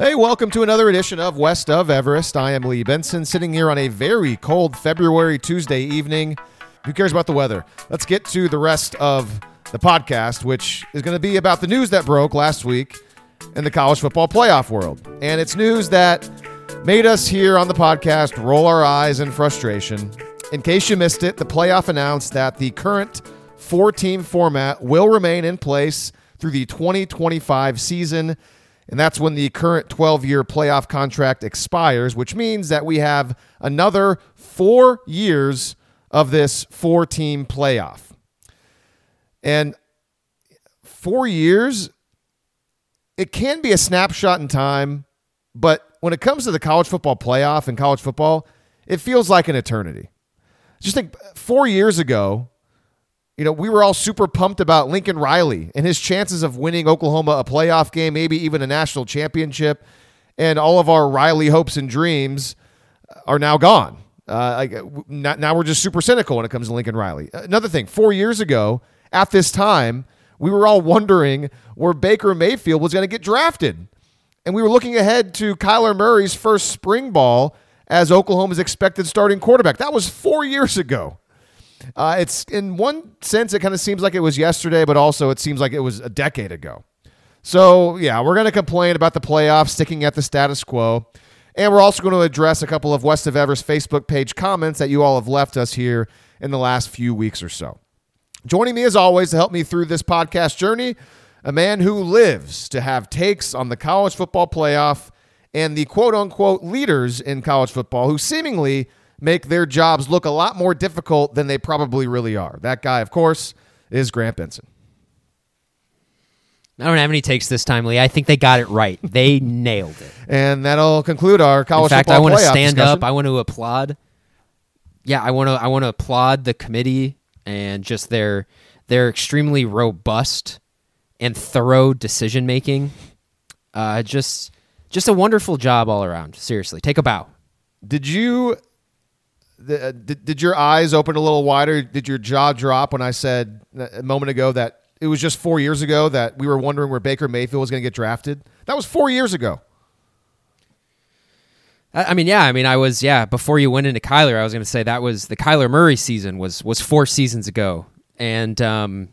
Hey, welcome to another edition of West of Everest. I am Lee Benson, sitting here on a very cold February Tuesday evening. Who cares about the weather? Let's get to the rest of the podcast, which is going to be about the news that broke last week in the college football playoff world. And it's news that made us here on the podcast roll our eyes in frustration. In case you missed it, the playoff announced that the current four team format will remain in place through the 2025 season and that's when the current 12 year playoff contract expires, which means that we have another four years of this four team playoff. And four years, it can be a snapshot in time, but when it comes to the college football playoff and college football, it feels like an eternity. Just think four years ago, you know, we were all super pumped about Lincoln Riley and his chances of winning Oklahoma a playoff game, maybe even a national championship. And all of our Riley hopes and dreams are now gone. Uh, now we're just super cynical when it comes to Lincoln Riley. Another thing, four years ago at this time, we were all wondering where Baker Mayfield was going to get drafted. And we were looking ahead to Kyler Murray's first spring ball as Oklahoma's expected starting quarterback. That was four years ago. Uh, it's in one sense, it kind of seems like it was yesterday, but also it seems like it was a decade ago. So, yeah, we're going to complain about the playoffs sticking at the status quo. And we're also going to address a couple of West of Everest's Facebook page comments that you all have left us here in the last few weeks or so. Joining me, as always, to help me through this podcast journey, a man who lives to have takes on the college football playoff and the quote unquote leaders in college football who seemingly make their jobs look a lot more difficult than they probably really are. That guy, of course, is Grant Benson. I don't have any takes this time, Lee. I think they got it right. They nailed it. And that'll conclude our college In fact, I want to stand discussion. up. I want to applaud. Yeah, I want to. I want to applaud the committee and just their their extremely robust and thorough decision making. Uh, just just a wonderful job all around. Seriously, take a bow. Did you uh, did, did your eyes open a little wider? Did your jaw drop when I said a moment ago that it was just four years ago that we were wondering where Baker Mayfield was going to get drafted? That was four years ago. I mean, yeah. I mean, I was yeah. Before you went into Kyler, I was going to say that was the Kyler Murray season was was four seasons ago, and um,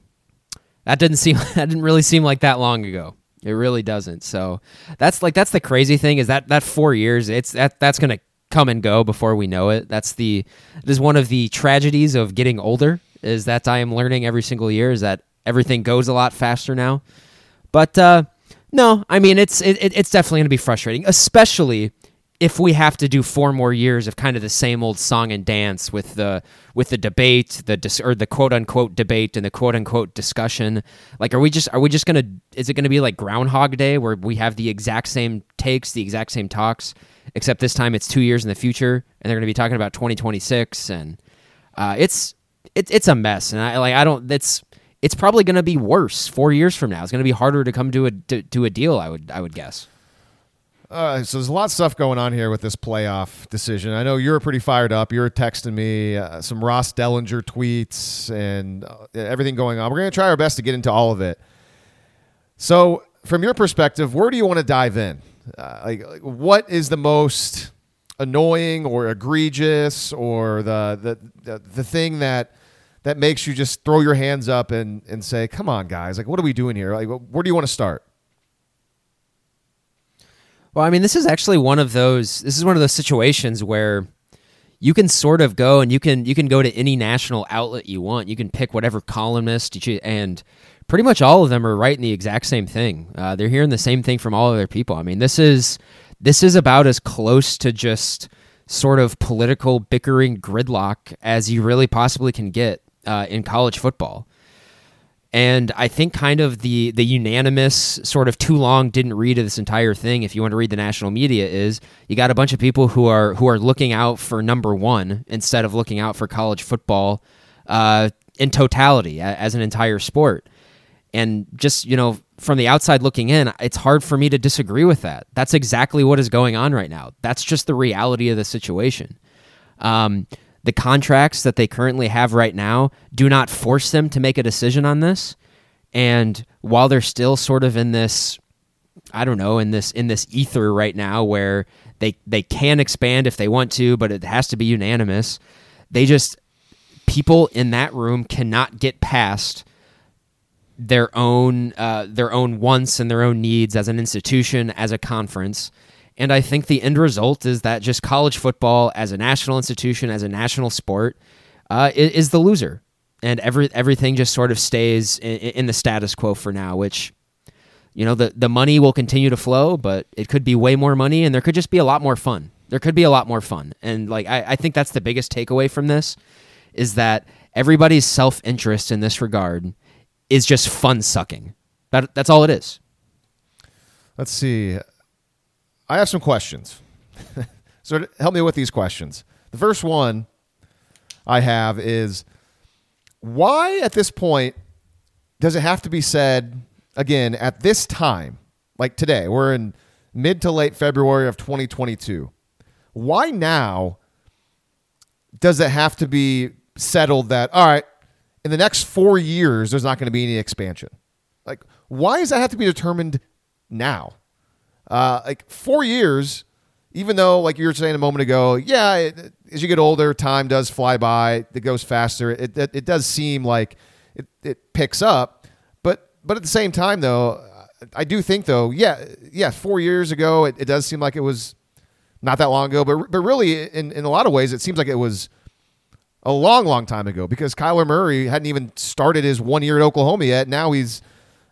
that didn't seem that didn't really seem like that long ago. It really doesn't. So that's like that's the crazy thing is that that four years. It's that that's going to come and go before we know it. That's the it is one of the tragedies of getting older is that I am learning every single year is that everything goes a lot faster now. But uh, no, I mean it's it, it's definitely going to be frustrating, especially if we have to do four more years of kind of the same old song and dance with the with the debate, the dis, or the quote unquote debate and the quote unquote discussion, like are we just are we just gonna is it gonna be like Groundhog Day where we have the exact same takes, the exact same talks, except this time it's two years in the future and they're gonna be talking about 2026 and uh, it's it, it's a mess and I like I don't it's it's probably gonna be worse four years from now. It's gonna be harder to come to a to, to a deal. I would I would guess. Uh, so there's a lot of stuff going on here with this playoff decision. I know you're pretty fired up. You're texting me uh, some Ross Dellenger tweets and uh, everything going on. We're going to try our best to get into all of it. So, from your perspective, where do you want to dive in? Uh, like, like, what is the most annoying or egregious or the, the the the thing that that makes you just throw your hands up and and say, "Come on, guys! Like, what are we doing here? Like, where do you want to start?" Well, I mean, this is actually one of those. This is one of those situations where you can sort of go and you can you can go to any national outlet you want. You can pick whatever columnist you and pretty much all of them are writing the exact same thing. Uh, they're hearing the same thing from all other people. I mean, this is this is about as close to just sort of political bickering gridlock as you really possibly can get uh, in college football. And I think kind of the the unanimous sort of too long didn't read of this entire thing. If you want to read the national media, is you got a bunch of people who are who are looking out for number one instead of looking out for college football uh, in totality as an entire sport. And just you know from the outside looking in, it's hard for me to disagree with that. That's exactly what is going on right now. That's just the reality of the situation. Um, the contracts that they currently have right now do not force them to make a decision on this. And while they're still sort of in this I don't know in this in this ether right now where they they can expand if they want to, but it has to be unanimous. They just people in that room cannot get past their own uh, their own wants and their own needs as an institution as a conference. And I think the end result is that just college football as a national institution, as a national sport, uh, is, is, the loser, and every everything just sort of stays in, in the status quo for now, which you know the the money will continue to flow, but it could be way more money, and there could just be a lot more fun. There could be a lot more fun, and like I, I think that's the biggest takeaway from this is that everybody's self interest in this regard is just fun sucking. That that's all it is. Let's see. I have some questions. so help me with these questions. The first one I have is why at this point does it have to be said again, at this time, like today, we're in mid to late February of 2022. Why now does it have to be settled that, all right, in the next four years, there's not going to be any expansion? Like, why does that have to be determined now? Uh, like, four years, even though, like you were saying a moment ago, yeah, it, as you get older, time does fly by, it goes faster. It, it, it does seem like it, it picks up but but at the same time, though, I do think though, yeah, yeah, four years ago, it, it does seem like it was not that long ago, but but really, in in a lot of ways, it seems like it was a long, long time ago because Kyler Murray hadn't even started his one year at Oklahoma yet. Now he's,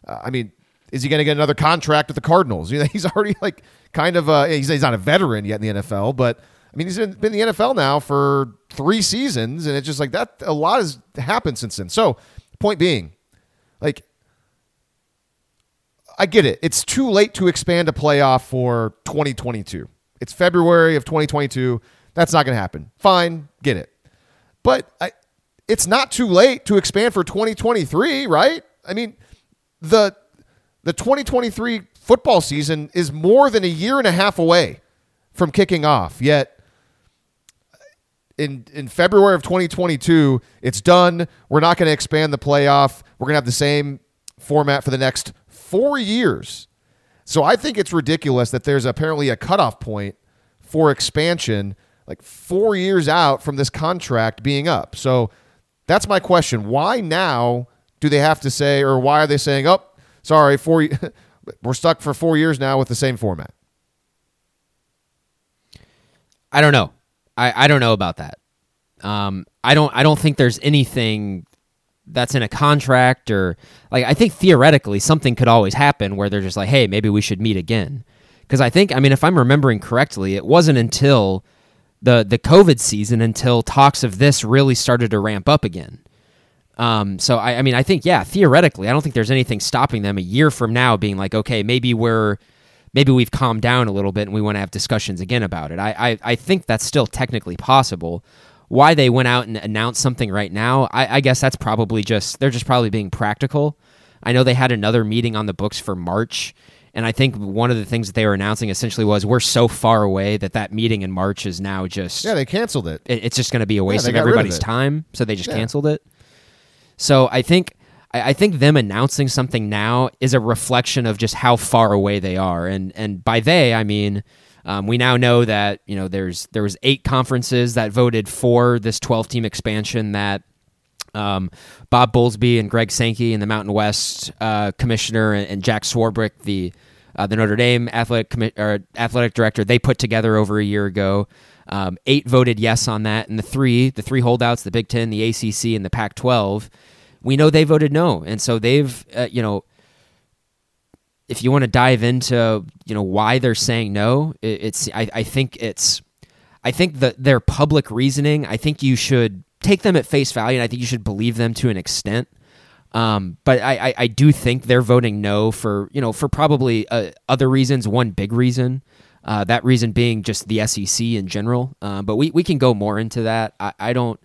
uh, I mean, is he going to get another contract with the Cardinals? You know, he's already like kind of a, he's, he's not a veteran yet in the NFL, but I mean, he's been, in the NFL now for three seasons, and it's just like that. A lot has happened since then. So, point being, like I get it. It's too late to expand a playoff for 2022. It's February of 2022. That's not going to happen. Fine, get it. But I, it's not too late to expand for 2023, right? I mean, the the 2023 football season is more than a year and a half away from kicking off. Yet in in February of 2022, it's done. We're not going to expand the playoff. We're going to have the same format for the next four years. So I think it's ridiculous that there's apparently a cutoff point for expansion, like four years out from this contract being up. So that's my question. Why now do they have to say, or why are they saying, oh, sorry, four, we're stuck for four years now with the same format? I don't know. I, I don't know about that. Um, I don't I don't think there's anything that's in a contract or like I think theoretically something could always happen where they're just like, hey, maybe we should meet again. Because I think, I mean, if I'm remembering correctly, it wasn't until the the COVID season until talks of this really started to ramp up again. Um, so I, I mean, I think, yeah, theoretically, I don't think there's anything stopping them a year from now being like, okay, maybe we're maybe we've calmed down a little bit and we want to have discussions again about it. I, I, I think that's still technically possible why they went out and announced something right now, I, I, guess that's probably just they're just probably being practical. I know they had another meeting on the books for March, and I think one of the things that they were announcing essentially was we're so far away that that meeting in March is now just yeah they canceled it. it it's just going to be a waste yeah, of everybody's of time, so they just yeah. canceled it. So I think I, I think them announcing something now is a reflection of just how far away they are, and and by they I mean um, we now know that you know there's there was eight conferences that voted for this 12 team expansion that um, Bob Bowlesby and Greg Sankey and the Mountain West uh, commissioner and, and, Jack Swarbrick, the uh, the Notre Dame athletic commi- or athletic director, they put together over a year ago. Um, eight voted yes on that, and the three the three holdouts, the Big Ten, the ACC, and the Pac-12, we know they voted no, and so they've uh, you know if you want to dive into you know why they're saying no, it, it's I, I think it's I think that their public reasoning. I think you should take them at face value, and I think you should believe them to an extent. Um, but I, I, I, do think they're voting no for you know for probably uh, other reasons. One big reason, uh, that reason being just the SEC in general. Uh, but we, we can go more into that. I, I don't.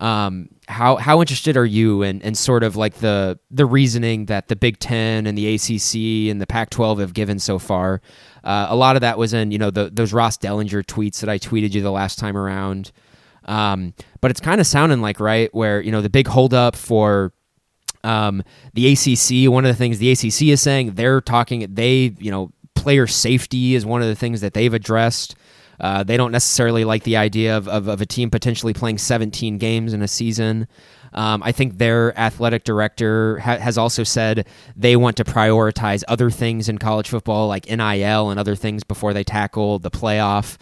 Um, how how interested are you in, in sort of like the the reasoning that the Big Ten and the ACC and the Pac-12 have given so far? Uh, a lot of that was in you know the, those Ross Dellenger tweets that I tweeted you the last time around. Um, but it's kind of sounding like right where you know the big holdup for Um, the ACC, one of the things the ACC is saying, they're talking, they, you know, player safety is one of the things that they've addressed. Uh, they don't necessarily like the idea of, of, of, a team potentially playing 17 games in a season. Um, I think their athletic director ha- has also said they want to prioritize other things in college football, like NIL and other things, before they tackle the playoff.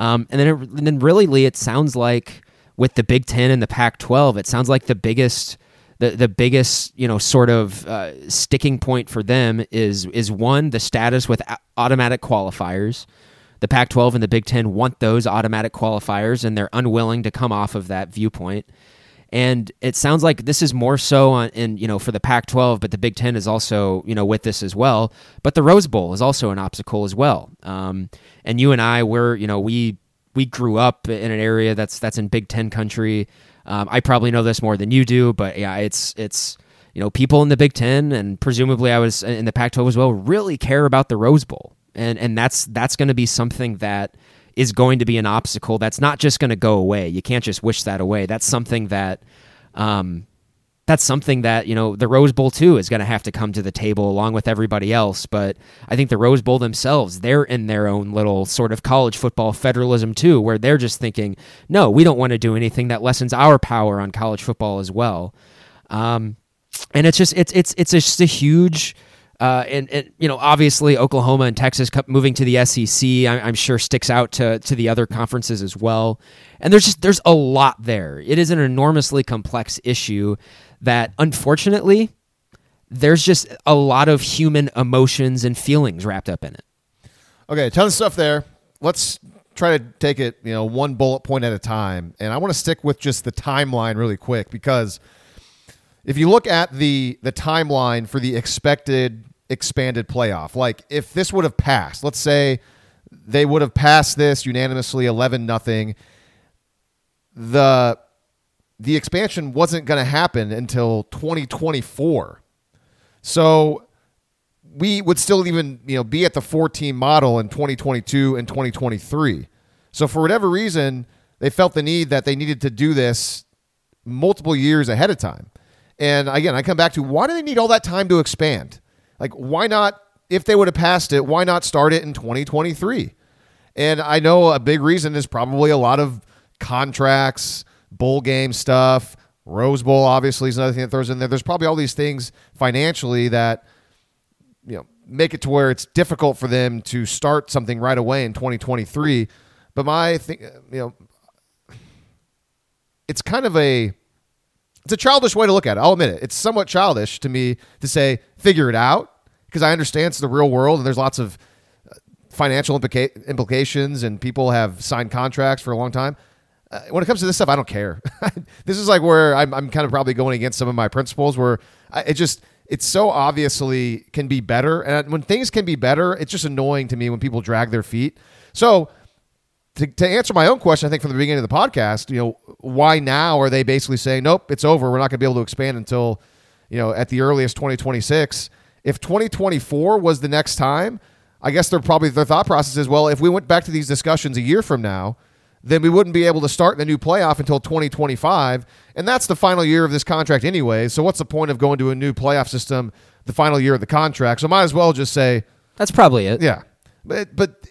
Um, and then, it, and then really, Lee, it sounds like with the Big Ten and the Pac-12, it sounds like the biggest the the biggest you know sort of uh, sticking point for them is is one the status with automatic qualifiers. The Pac-12 and the Big Ten want those automatic qualifiers, and they're unwilling to come off of that viewpoint. And it sounds like this is more so on, in you know for the Pac-12, but the Big Ten is also you know with this as well. But the Rose Bowl is also an obstacle as well. Um, and you and I, we're you know we we grew up in an area that's that's in Big Ten country. Um, I probably know this more than you do, but yeah, it's it's you know people in the Big Ten and presumably I was in the Pac-12 as well really care about the Rose Bowl, and and that's that's going to be something that is going to be an obstacle that's not just going to go away. You can't just wish that away. That's something that um, that's something that you know the Rose Bowl too is going to have to come to the table along with everybody else. But I think the Rose Bowl themselves, they're in their own little sort of college football federalism too, where they're just thinking, no, we don't want to do anything that lessens our power on college football as well. Um, and it's just it's it's it's just a huge uh, and, and, you know, obviously Oklahoma and Texas moving to the SEC, I, am sure sticks out to to the other conferences as well. And there's just there's a lot there. It is an enormously complex issue that, unfortunately, there's just a lot of human emotions and feelings wrapped up in it. Okay, a ton of stuff there. Let's try to take it, you know, one bullet point at a time. And I want to stick with just the timeline really quick because if you look at the the timeline for the expected expanded playoff. Like if this would have passed, let's say they would have passed this unanimously 11 nothing, the the expansion wasn't going to happen until 2024. So we would still even, you know, be at the 14 model in 2022 and 2023. So for whatever reason, they felt the need that they needed to do this multiple years ahead of time. And again, I come back to why do they need all that time to expand? Like, why not, if they would have passed it, why not start it in 2023? And I know a big reason is probably a lot of contracts, bowl game stuff. Rose Bowl obviously is another thing that throws in there. There's probably all these things financially that you know make it to where it's difficult for them to start something right away in 2023. But my thing, you know, it's kind of a it's a childish way to look at it. I'll admit it. It's somewhat childish to me to say figure it out because I understand it's the real world and there's lots of uh, financial implica- implications and people have signed contracts for a long time. Uh, when it comes to this stuff, I don't care. this is like where I'm, I'm, kind of probably going against some of my principles where I, it just it's so obviously can be better and when things can be better it's just annoying to me when people drag their feet so to, to answer my own question, I think from the beginning of the podcast, you know, why now are they basically saying, nope, it's over. We're not going to be able to expand until, you know, at the earliest 2026. If 2024 was the next time, I guess they're probably their thought process is, well, if we went back to these discussions a year from now, then we wouldn't be able to start the new playoff until 2025. And that's the final year of this contract anyway. So what's the point of going to a new playoff system the final year of the contract? So might as well just say That's probably it. Yeah. But but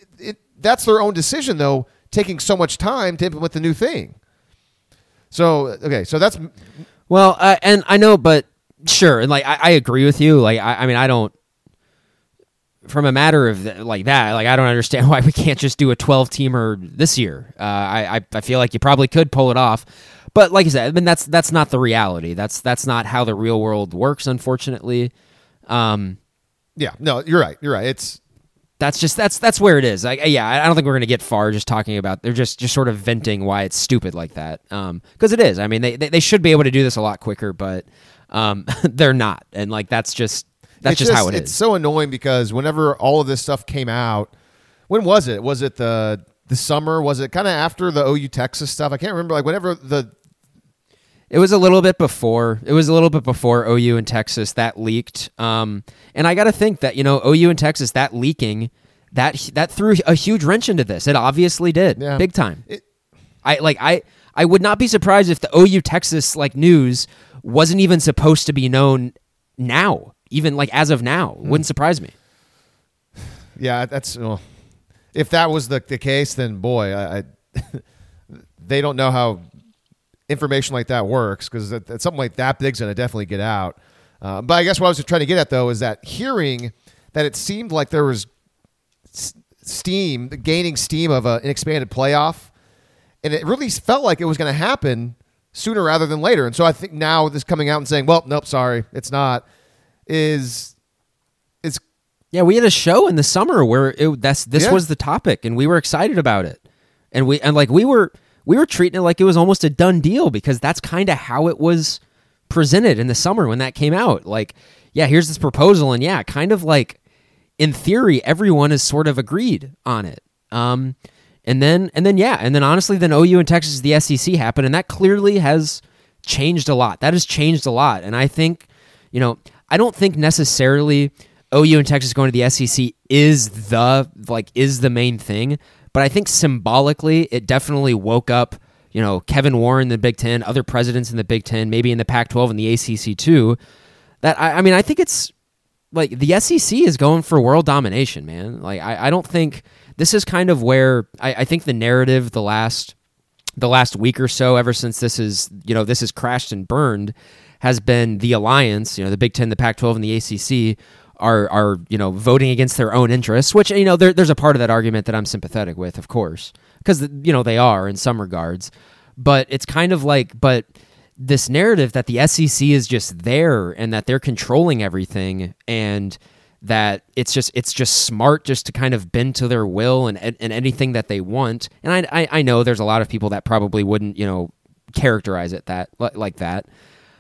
that's their own decision, though, taking so much time to implement the new thing. So okay, so that's well, uh, and I know, but sure, and like I, I agree with you. Like I, I, mean, I don't. From a matter of like that, like I don't understand why we can't just do a twelve teamer this year. Uh, I, I feel like you probably could pull it off, but like I said, I mean that's that's not the reality. That's that's not how the real world works, unfortunately. Um, yeah, no, you're right. You're right. It's that's just that's that's where it is. Like, yeah, I don't think we're gonna get far just talking about. They're just just sort of venting why it's stupid like that. Um, because it is. I mean, they, they, they should be able to do this a lot quicker, but um, they're not. And like that's just that's just, just, how it it's is. so annoying because whenever all of this stuff came out, when was it? Was it the the summer? Was it kind of after the OU Texas stuff? I can't remember. Like whenever the it was a little bit before. It was a little bit before OU and Texas that leaked. Um, and I got to think that you know OU and Texas that leaking that that threw a huge wrench into this. It obviously did, yeah. big time. It, I like I I would not be surprised if the OU Texas like news wasn't even supposed to be known now, even like as of now. Hmm. Wouldn't surprise me. Yeah, that's well, if that was the, the case, then boy, I, I they don't know how information like that works because it's something like that big's going to definitely get out. Uh, but I guess what I was trying to get at though is that hearing that it seemed like there was steam gaining steam of a, an expanded playoff, and it really felt like it was going to happen sooner rather than later. And so I think now this coming out and saying, "Well, nope, sorry, it's not," is is Yeah, we had a show in the summer where it, that's this Yeah. was the topic, and we were excited about it, and we and like we were we were treating it like it was almost a done deal because that's kind of how it was presented in the summer when that came out. Like, yeah, here's this proposal, and yeah, kind of like in theory, everyone has sort of agreed on it. Um, and then and then yeah, and then honestly, then OU and Texas, the SEC happened, and that clearly has changed a lot. That has changed a lot, and I think, you know, I don't think necessarily OU and Texas going to the SEC is the like is the main thing, but I think symbolically it definitely woke up. You know, Kevin Warren the Big Ten, other presidents in the Big Ten, maybe in the Pac-12 and the ACC too. That I, I mean, I think it's like the SEC is going for world domination, man. Like I, I don't think this is kind of where I, I think the narrative the last the last week or so, ever since this is you know this has crashed and burned, has been the alliance. You know, the Big Ten, the Pac-12, and the ACC are are you know voting against their own interests. Which you know there, there's a part of that argument that I'm sympathetic with, of course, because you know they are in some regards. But it's kind of like, but this narrative that the SEC is just there and that they're controlling everything and that it's just it's just smart just to kind of bend to their will and and anything that they want. And I I, I know there's a lot of people that probably wouldn't you know characterize it that like that.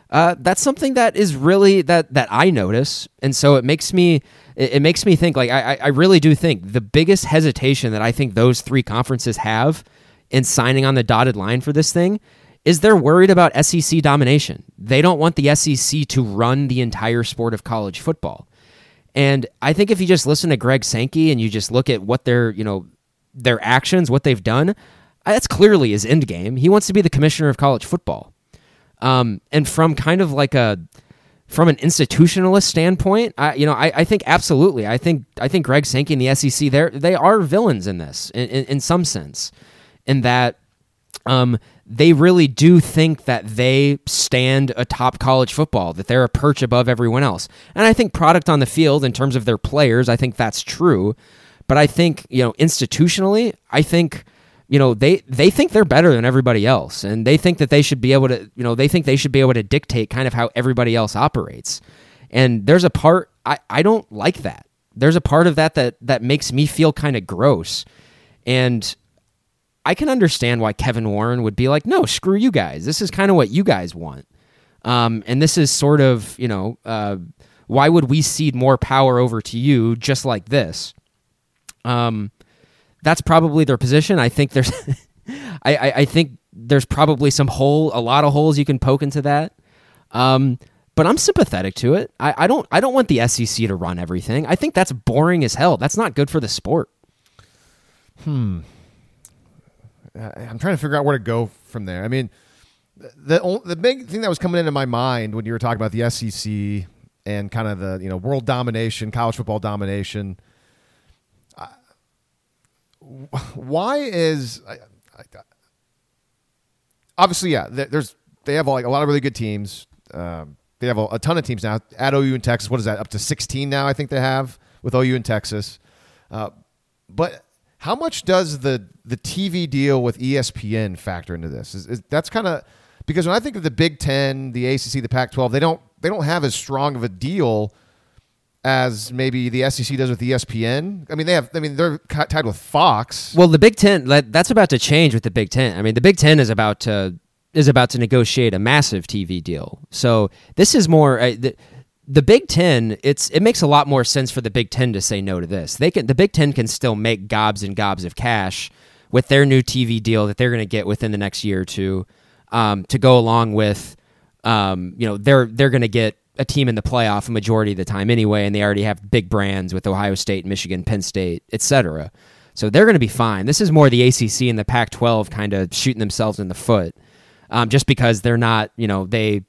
Uh, that's something that is really that that I notice, and so it makes me it, it makes me think like I I- really do think the biggest hesitation that I think those three conferences have in signing on the dotted line for this thing is they're worried about SEC domination. They don't want the SEC to run the entire sport of college football. And I think if you just listen to Greg Sankey and you just look at what their, you know, their actions, what they've done, uh, that's clearly his end game. He wants to be the commissioner of college football. Um, and from kind of like a from an institutionalist standpoint, I you know I, I think absolutely. I think I think Greg Sankey and the SEC they they are villains in this in, in, in some sense, in that um, they really do think that they stand atop college football, that they're a perch above everyone else. And I think product on the field in terms of their players, I think that's true. But I think, you know, institutionally, I think, you know, they they think they're better than everybody else. And they think that they should be able to, you know, they think they should be able to dictate kind of how everybody else operates. And there's a part I, I don't like that. There's a part of that that that makes me feel kind of gross. And I can understand why Kevin Warren would be like, no, screw you guys. This is kind of what you guys want. Um, and this is sort of, you know, uh, why would we cede more power over to you just like this? Um, that's probably their position. I think there's, I, I, I think there's probably some hole, a lot of holes you can poke into that. Um, but I'm sympathetic to it. I, I don't, I don't want the SEC to run everything. I think that's boring as hell. That's not good for the sport. I- I'm trying to figure out where to go from there. I mean, the the big thing that was coming into my mind when you were talking about the SEC and kind of the you know world domination, college football domination. Why is I, I, obviously yeah? There's they have like a lot of really good teams. Um, they have a, a ton of teams now at OU in Texas. What is that? Up to 16 now? I think they have with OU in Texas. Uh, but how much does the the TV deal with ESPN factor into this? Is, is that's kind of because when I think of the Big Ten, the ACC, the Pac-12, they don't they don't have as strong of a deal as maybe the SEC does with ESPN. I mean, they have. I mean, they're tied with Fox. Well, the Big Ten that's about to change with the Big Ten. I mean, the Big Ten is about to is about to negotiate a massive TV deal. So this is more uh, the, the Big Ten. It's it makes a lot more sense for the Big Ten to say no to this. They can the Big Ten can still make gobs and gobs of cash with their new TV deal that they're going to get within the next year or two um, to go along with. Um, you know, they're they're going to get a team in the playoff a majority of the time anyway, and they already have big brands with Ohio State, Michigan, Penn State, etc. So they're going to be fine. This is more the ACC and the Pac-12 kind of shooting themselves in the foot, um, just because they're not, you know, they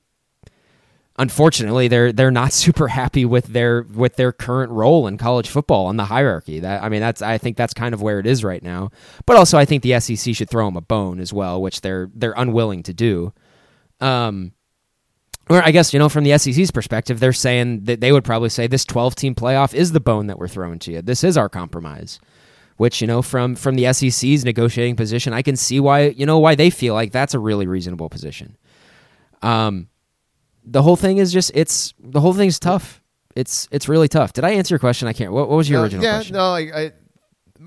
unfortunately they're they're not super happy with their with their current role in college football on the hierarchy. That I mean that's I think that's kind of where it is right now. But also I think the SEC should throw them a bone as well, which they're they're unwilling to do. Um or I guess you know from the SEC's perspective, they're saying that they would probably say this 12 team playoff is the bone that we're throwing to you. This is our compromise. Which you know from from the SEC's negotiating position, I can see why you know why they feel like that's a really reasonable position. Um, the whole thing is just it's the whole thing's tough. It's it's really tough. Did I answer your question? I can't. What, what was your Uh, original yeah, question? no, I, I it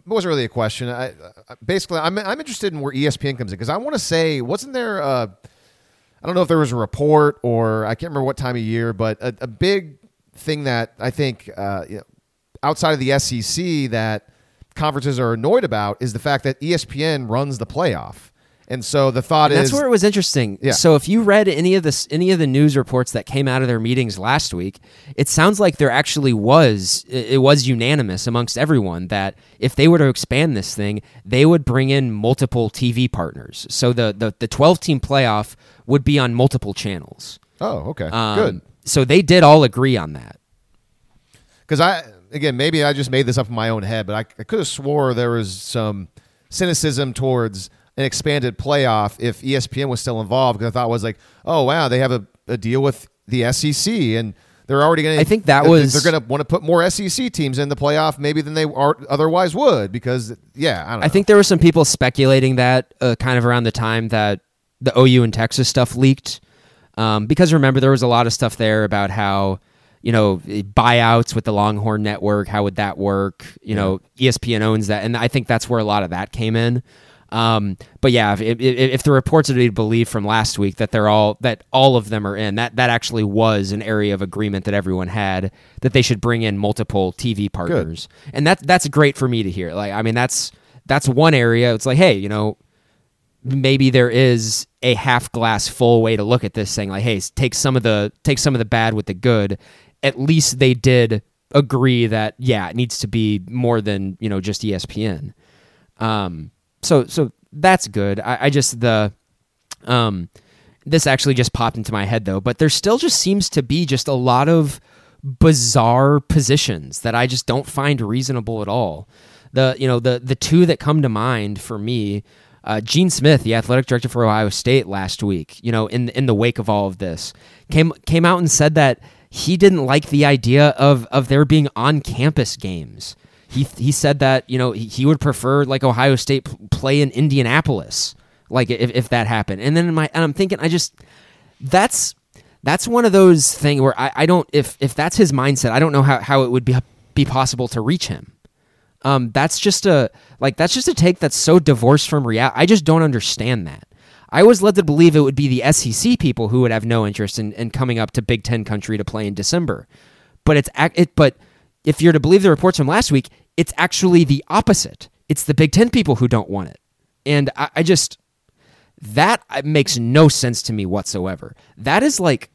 wasn't really a question. I, I basically I'm I'm interested in where ESPN comes in because I want to say wasn't there uh, I don't know if there was a report or I can't remember what time of year, but a, a big thing that I think uh, you know, outside of the SEC that conferences are annoyed about is the fact that ESPN runs the playoff, and so the thought And is that's where it was interesting. Yeah. So if you read any of this, any of the news reports that came out of their meetings last week, it sounds like there actually was it it was unanimous amongst everyone that if they were to expand this thing, they would bring in multiple TV partners. So the the the twelve team playoff would be on multiple channels. oh okay Um, good So they did all agree on that. because I again maybe I just made this up in my own head, but I, I could have swore there was some cynicism towards an expanded playoff if ESPN was still involved because I thought it was like, oh wow, they have a, a deal with the SEC and they're already going to. I think that was- they're going to want to put more SEC teams in the playoff maybe than they are otherwise would because yeah, I don't know. I think there were some people speculating that uh, kind of around the time that the OU and Texas stuff leaked. Um, because remember, there was a lot of stuff there about how, you know, buyouts with the Longhorn Network, how would that work? You know, E ESPN owns that. And I think that's where a lot of that came in. Um, but yeah, if, if, if the reports are to be believed from last week that they're all that all of them are in, that that actually was an area of agreement that everyone had that they should bring in multiple TV partners, and that that's great for me to hear. Like, I mean, that's that's one area. It's like, hey, you know, maybe there is a half glass full way to look at this saying like hey take some of the take some of the bad with the good. At least they did agree that yeah it needs to be more than you know just espn um so so that's good. I, I just the um this actually just popped into my head though but there still just seems to be just a lot of bizarre positions that i just don't find reasonable at all. The you know the the two that come to mind for me uh, Gene Smith, the athletic director for Ohio State, last week, you know, in in the wake of all of this, came came out and said that he didn't like the idea of of there being on campus games. He he said that you know he, he would prefer like Ohio State play in Indianapolis, like if, if that happened. And then my and I'm thinking, I just that's that's one of those things where I, I don't if if that's his mindset, I don't know how, how it would be be possible to reach him. Um, that's just a like that's just a take that's so divorced from reality. I just don't understand that. I was led to believe it would be the SEC people who would have no interest in, in coming up to Big Ten country to play in December, but it's it. But if you're to believe the reports from last week, it's actually the opposite. It's the Big Ten people who don't want it, and I, I just that uh, makes no sense to me whatsoever. That is like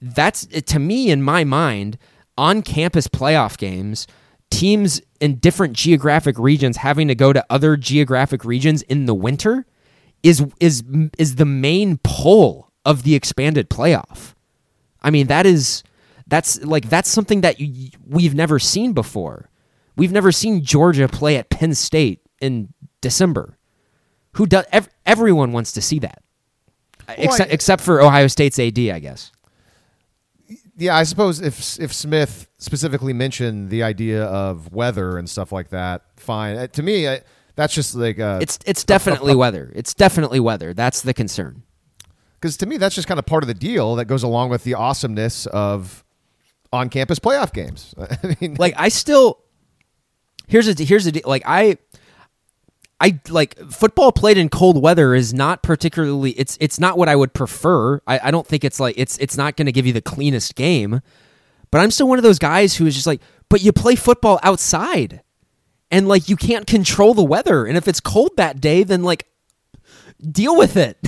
that's to me in my mind on campus playoff games teams in different geographic regions having to go to other geographic regions in the winter is is is the main pull of the expanded playoff. I mean that is that's like that's something that you, we've never seen before. We've never seen georgia play at penn state in december. Who does ev- everyone wants to see that. Except, I- except for ohio state's ad i guess yeah, I suppose if if Smith specifically mentioned the idea of weather and stuff like that, fine. Uh, to me, I, that's just like uh, It's it's definitely weather. It's definitely weather. That's the concern. because to me that's just kind of part of the deal that goes along with the awesomeness of on-campus playoff games. I mean, Like I still here's a here's a like I I like football played in cold weather is not particularly it's it's not what I would prefer. I, I don't think it's like it's it's not going to give you the cleanest game. But I'm still one of those guys who is just like, but you play football outside. And like you can't control the weather. And if it's cold that day, then like deal with it.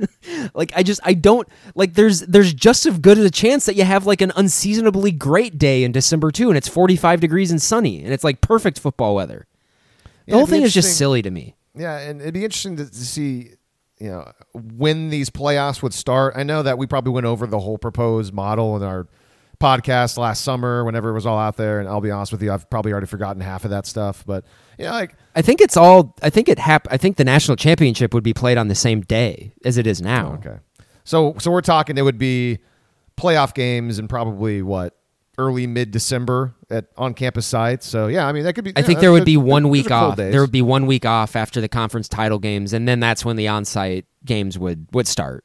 like I just I don't like there's there's just as good as a chance that you have like an unseasonably great day in December too and it's 45 degrees and sunny and it's like perfect football weather. The whole thing is just silly to me. Yeah, and it'd be interesting to, to see you know when these playoffs would start. I know that we probably went over the whole proposed model in our podcast last summer whenever it was all out there and I'll be honest with you I've probably already forgotten half of that stuff but you know like I think it's all. I think it hap- I think the national championship would be played on the same day as it is now. okay so so we're talking it would be playoff games and probably what early mid December at on campus sites so yeah I mean that could be I think there would be one those week off. There would be one week off after the conference title games, and then that's when the on-site games would would start.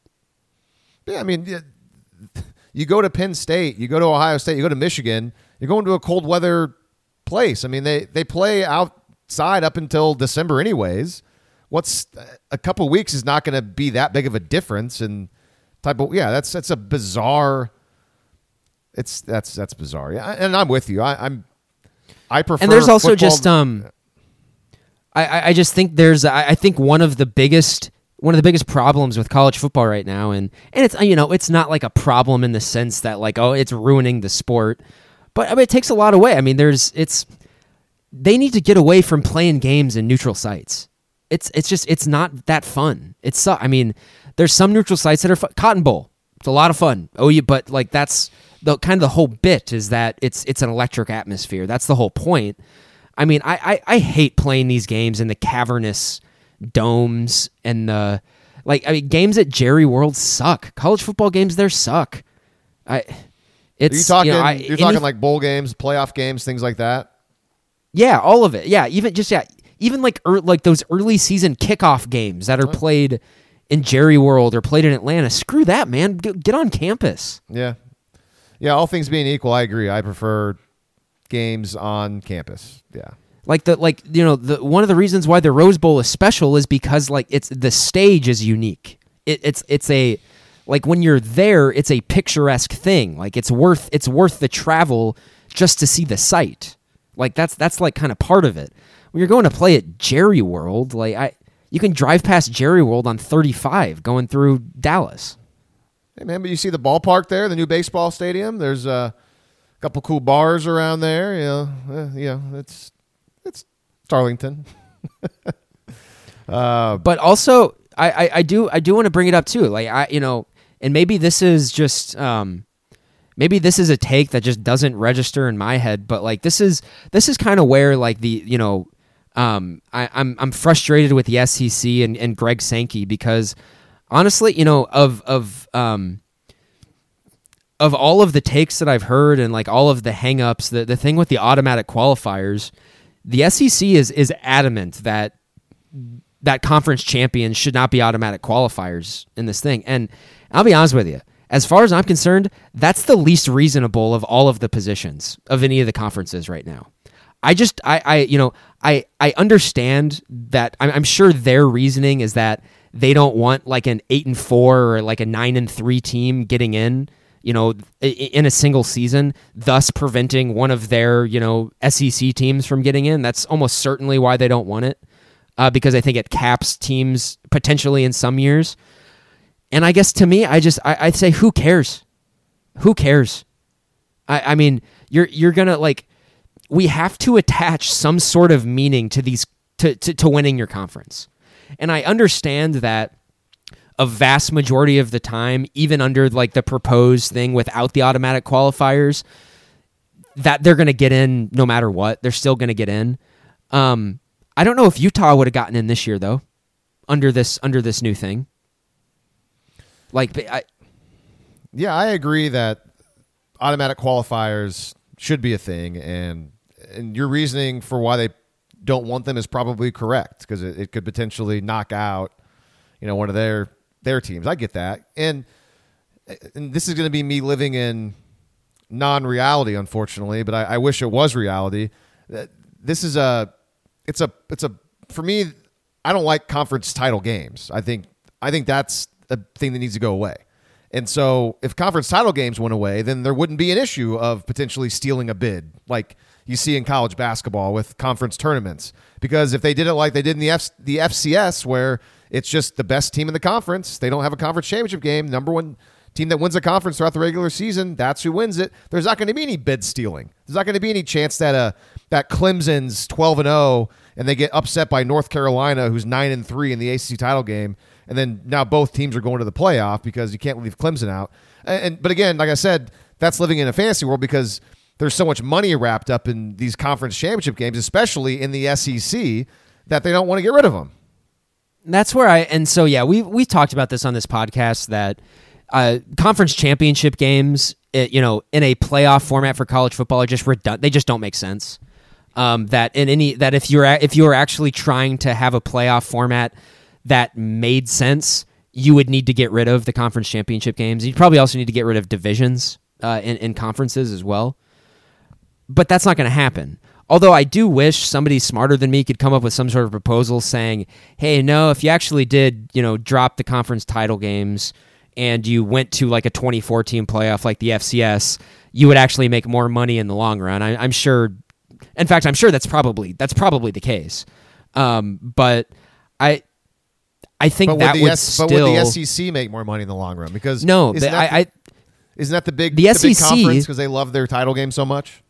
Yeah, I mean, you go to Penn State, you go to Ohio State, you go to Michigan, you're going to a cold weather place. I mean, they they play outside up until December, anyways. What's a couple weeks is not going to be that big of a difference in type of yeah. That's that's a bizarre. It's that's that's bizarre. Yeah, and I'm with you. I, I'm. I prefer. and there's also football- just um I- I, I just think there's I, I think one of the biggest one of the biggest problems with college football right now and and it's you know it's not like a problem in the sense that like oh it's ruining the sport but I mean, it takes a lot away i mean there's it's they need to get away from playing games in neutral sites it's it's just it's not that fun it's i mean there's some neutral sites that are fun. cotton bowl it's a lot of fun oh you but like that's the kind of the whole bit is that it's it's an electric atmosphere that's the whole point I mean, I, I, I hate playing these games in the cavernous domes and the like. I mean, games at Jerry World suck. College football games there suck. I, Are it's you talking? know, I- you're any- talking like bowl games, playoff games, things like that. yeah, all of it. Yeah, even just yeah, even like er, like those early season kickoff games that are played in Jerry World or played in Atlanta. Screw that, man. G- get on campus. Yeah. Yeah, all things being equal, I agree. I prefer games on campus. Yeah. Like the like you know the one of the reasons why the Rose Bowl is special is because like it's the stage is unique. It, it's it's a like when you're there, it's a picturesque thing. Like it's worth it's worth the travel just to see the site. Like that's that's like kind of part of it. When you're going to play at Jerry World, like I you can drive past Jerry World on 35 going through Dallas. Hey man, but you see the ballpark there, the new baseball stadium. There's uh, a couple cool bars around there. You know, uh, you know, it's it's Arlington. uh, but also I, I, I do I do want to bring it up too. Like I you know, and maybe this is just um maybe this is a take that just doesn't register in my head, but like this is this is kind of where like the you know um I, I'm I'm frustrated with the SEC and, and Greg Sankey because honestly, you know, of of um of all of the takes that I've heard and like all of the hangups, the the thing with the automatic qualifiers, the SEC is is adamant that that conference champions should not be automatic qualifiers in this thing. And I'll be honest with you, as far as I'm concerned, that's the least reasonable of all of the positions of any of the conferences right now. I just, I, I, you know, I, I understand that. I'm, I'm sure their reasoning is that they don't want like an eight and four or like a nine and three team getting in, you know, in a single season, thus preventing one of their, you know, SEC teams from getting in. That's almost certainly why they don't want it uh, because I think it caps teams potentially in some years. And I guess to me, I just I, I'd say who cares? Who cares? I, I mean, you're you're gonna like we have to attach some sort of meaning to these to, to, to winning your conference. And I understand that a vast majority of the time, even under like the proposed thing without the automatic qualifiers, that they're going to get in no matter what. They're still going to get in. Um, I don't know if Utah would have gotten in this year though, under this under this new thing. Like, I, yeah, I agree that automatic qualifiers should be a thing, and and your reasoning for why they don't want them is probably correct because it, it could potentially knock out, you know, one of their their teams. I get that, and and this is going to be me living in non-reality, unfortunately, but I, I wish it was reality. Uh, this is a, it's a, it's a. For me, I don't like conference title games. I think I think that's a thing that needs to go away. And so, if conference title games went away, then there wouldn't be an issue of potentially stealing a bid, like you see in college basketball with conference tournaments. Because if they did it like they did in the F- the FCS, where it's just the best team in the conference, they don't have a conference championship game. Number one team that wins a conference throughout the regular season, that's who wins it. There's not going to be any bid stealing. There's not going to be any chance that uh that Clemson's 12 and 0 and they get upset by North Carolina, who's nine and three in the ACC title game, and then now both teams are going to the playoff because you can't leave Clemson out. And, and but again, like I said, that's living in a fantasy world because there's so much money wrapped up in these conference championship games, especially in the SEC, that they don't want to get rid of them. That's where I and so yeah, we we talked about this on this podcast that uh, conference championship games, it, you know, in a playoff format for college football are just redundant. They just don't make sense. Um, that in any that if you're if you are actually trying to have a playoff format that made sense, you would need to get rid of the conference championship games. You'd probably also need to get rid of divisions uh, in, in conferences as well. But that's not going to happen. Although I do wish somebody smarter than me could come up with some sort of proposal saying, "Hey, no, if you actually did, you know, drop the conference title games and you went to like a 2014 playoff like the FCS, you would actually make more money in the long run." I, am sure. In fact, I'm sure that's probably that's probably the case. Um, but I. I think but that would, would S- still. but would the SEC make more money in the long run? Because no, isn't but that I, the, I isn't that the big The the SEC because they love their title game so much?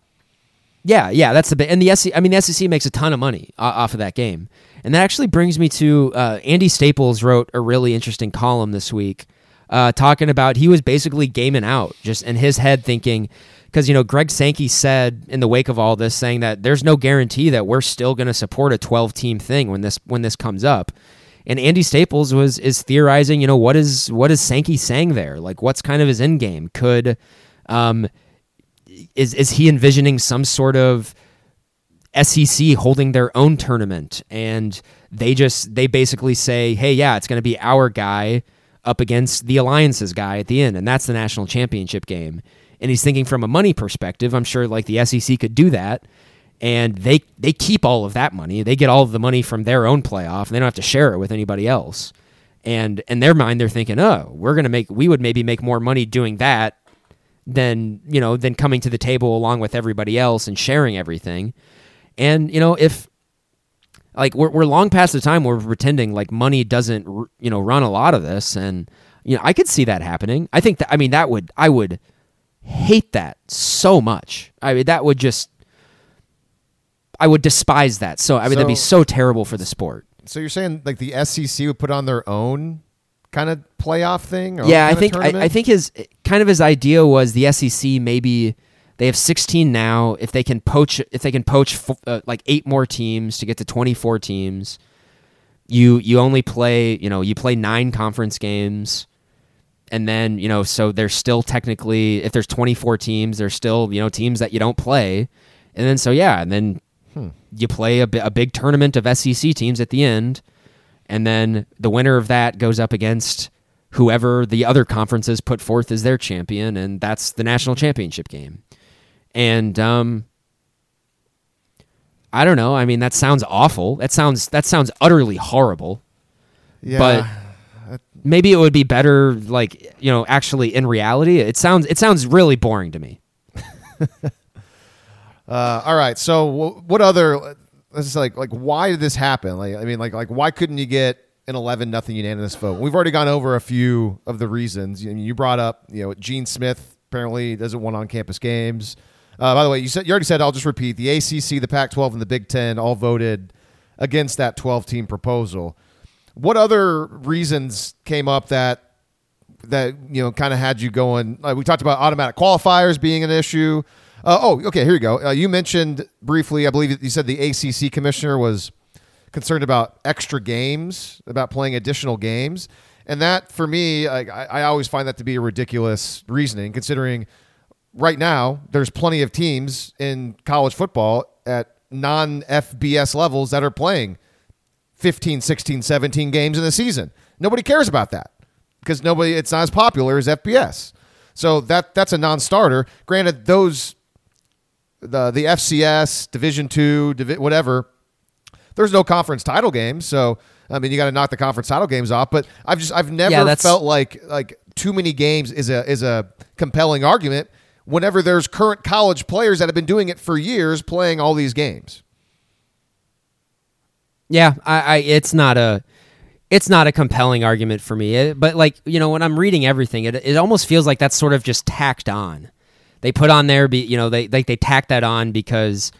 Yeah, yeah, that's the bit. And the SEC, I mean, the SEC makes a ton of money off of that game, and that actually brings me to uh, Andy Staples wrote a really interesting column this week, uh, talking about he was basically gaming out, just in his head thinking, because you know Greg Sankey said in the wake of all this, saying that there's no guarantee that we're still going to support a 12 team thing when this when this comes up. And Andy Staples was is theorizing, you know, what is what is Sankey saying there? Like, what's kind of his end game? Could um, is is he envisioning some sort of SEC holding their own tournament and they just they basically say, "Hey, yeah, it's going to be our guy up against the alliances guy at the end and that's the national championship game." And he's thinking from a money perspective, I'm sure like the SEC could do that and they they keep all of that money. They get all of the money from their own playoff and they don't have to share it with anybody else. And in their mind they're thinking, "Oh, we're going to make we would maybe make more money doing that than you know than coming to the table along with everybody else and sharing everything. And you know if like we're, we're long past the time where we're pretending like money doesn't you know run a lot of this. And you know i could see that happening. I think that i mean that would i would hate that so much. I mean that would just i would despise that. So i mean that'd be So- so terrible for the sport. So you're saying like the SEC would put on their own kind of playoff thing? Or yeah, I think I. I think his kind of his idea was the SEC maybe they have 16 now. If they can poach, if they can poach uh, like eight more teams to get to 24 teams, you you only play you know you play nine conference games, and then you know so there's still technically if there's 24 teams, there's still you know teams that you don't play, and then so yeah, and then you play a, a big tournament of SEC teams at the end and then the winner of that goes up against whoever the other conferences put forth as their champion, and that's the national championship game. And um, I don't know. I mean, that sounds awful. That sounds that sounds utterly horrible. yeah. but- Maybe it would be better, like you know, actually in reality. It sounds it sounds really boring to me. Uh, all right. So wh- what other? This is like like why did this happen? Like I mean like like why couldn't you get an eleven nothing unanimous vote? We've already gone over a few of the reasons. You, you brought up you know Gene Smith apparently doesn't want on campus games. Uh, by the way, you said you already said. I'll just repeat: the ACC, the Pac-12, and the Big Ten all voted against that twelve team proposal. What other reasons came up that that you know kind of had you going? Like we talked about automatic qualifiers being an issue. Uh, oh, okay. Here you go. Uh, you mentioned briefly. I believe you said the ACC commissioner was concerned about extra games, about playing additional games, and that for me, I, I always find that to be a ridiculous reasoning, considering right now there's plenty of teams in college football at non FBS levels that are playing 15, 16, 17 games in the season. Nobody cares about that because nobody it's not as popular as FBS. So that that's a non-starter. Granted, those the the FCS Division Two, divi- whatever. There's no conference title games, so I mean you got to knock the conference title games off. But I've just I've never Yeah, felt like like too many games is a is a compelling argument. Whenever there's current college players that have been doing it for years, playing all these games. Yeah, I, I it's not a it's not a compelling argument for me. It- but like you know, when I'm reading everything, it it almost feels like that's sort of just tacked on. They put on there, be you know, they like they tack that on because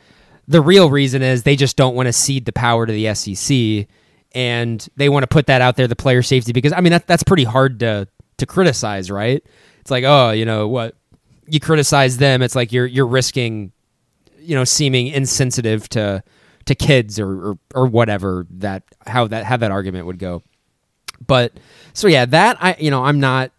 the real reason is they just don't want to cede the power to the SEC, and they want to put that out there, the player safety, because I mean that that's pretty hard to to criticize, right? It's like, oh, you know what? You criticize them, it's like you're you're risking, you know, seeming insensitive to to kids or, or or whatever that how that how that argument would go. But so yeah, that I you know I'm not.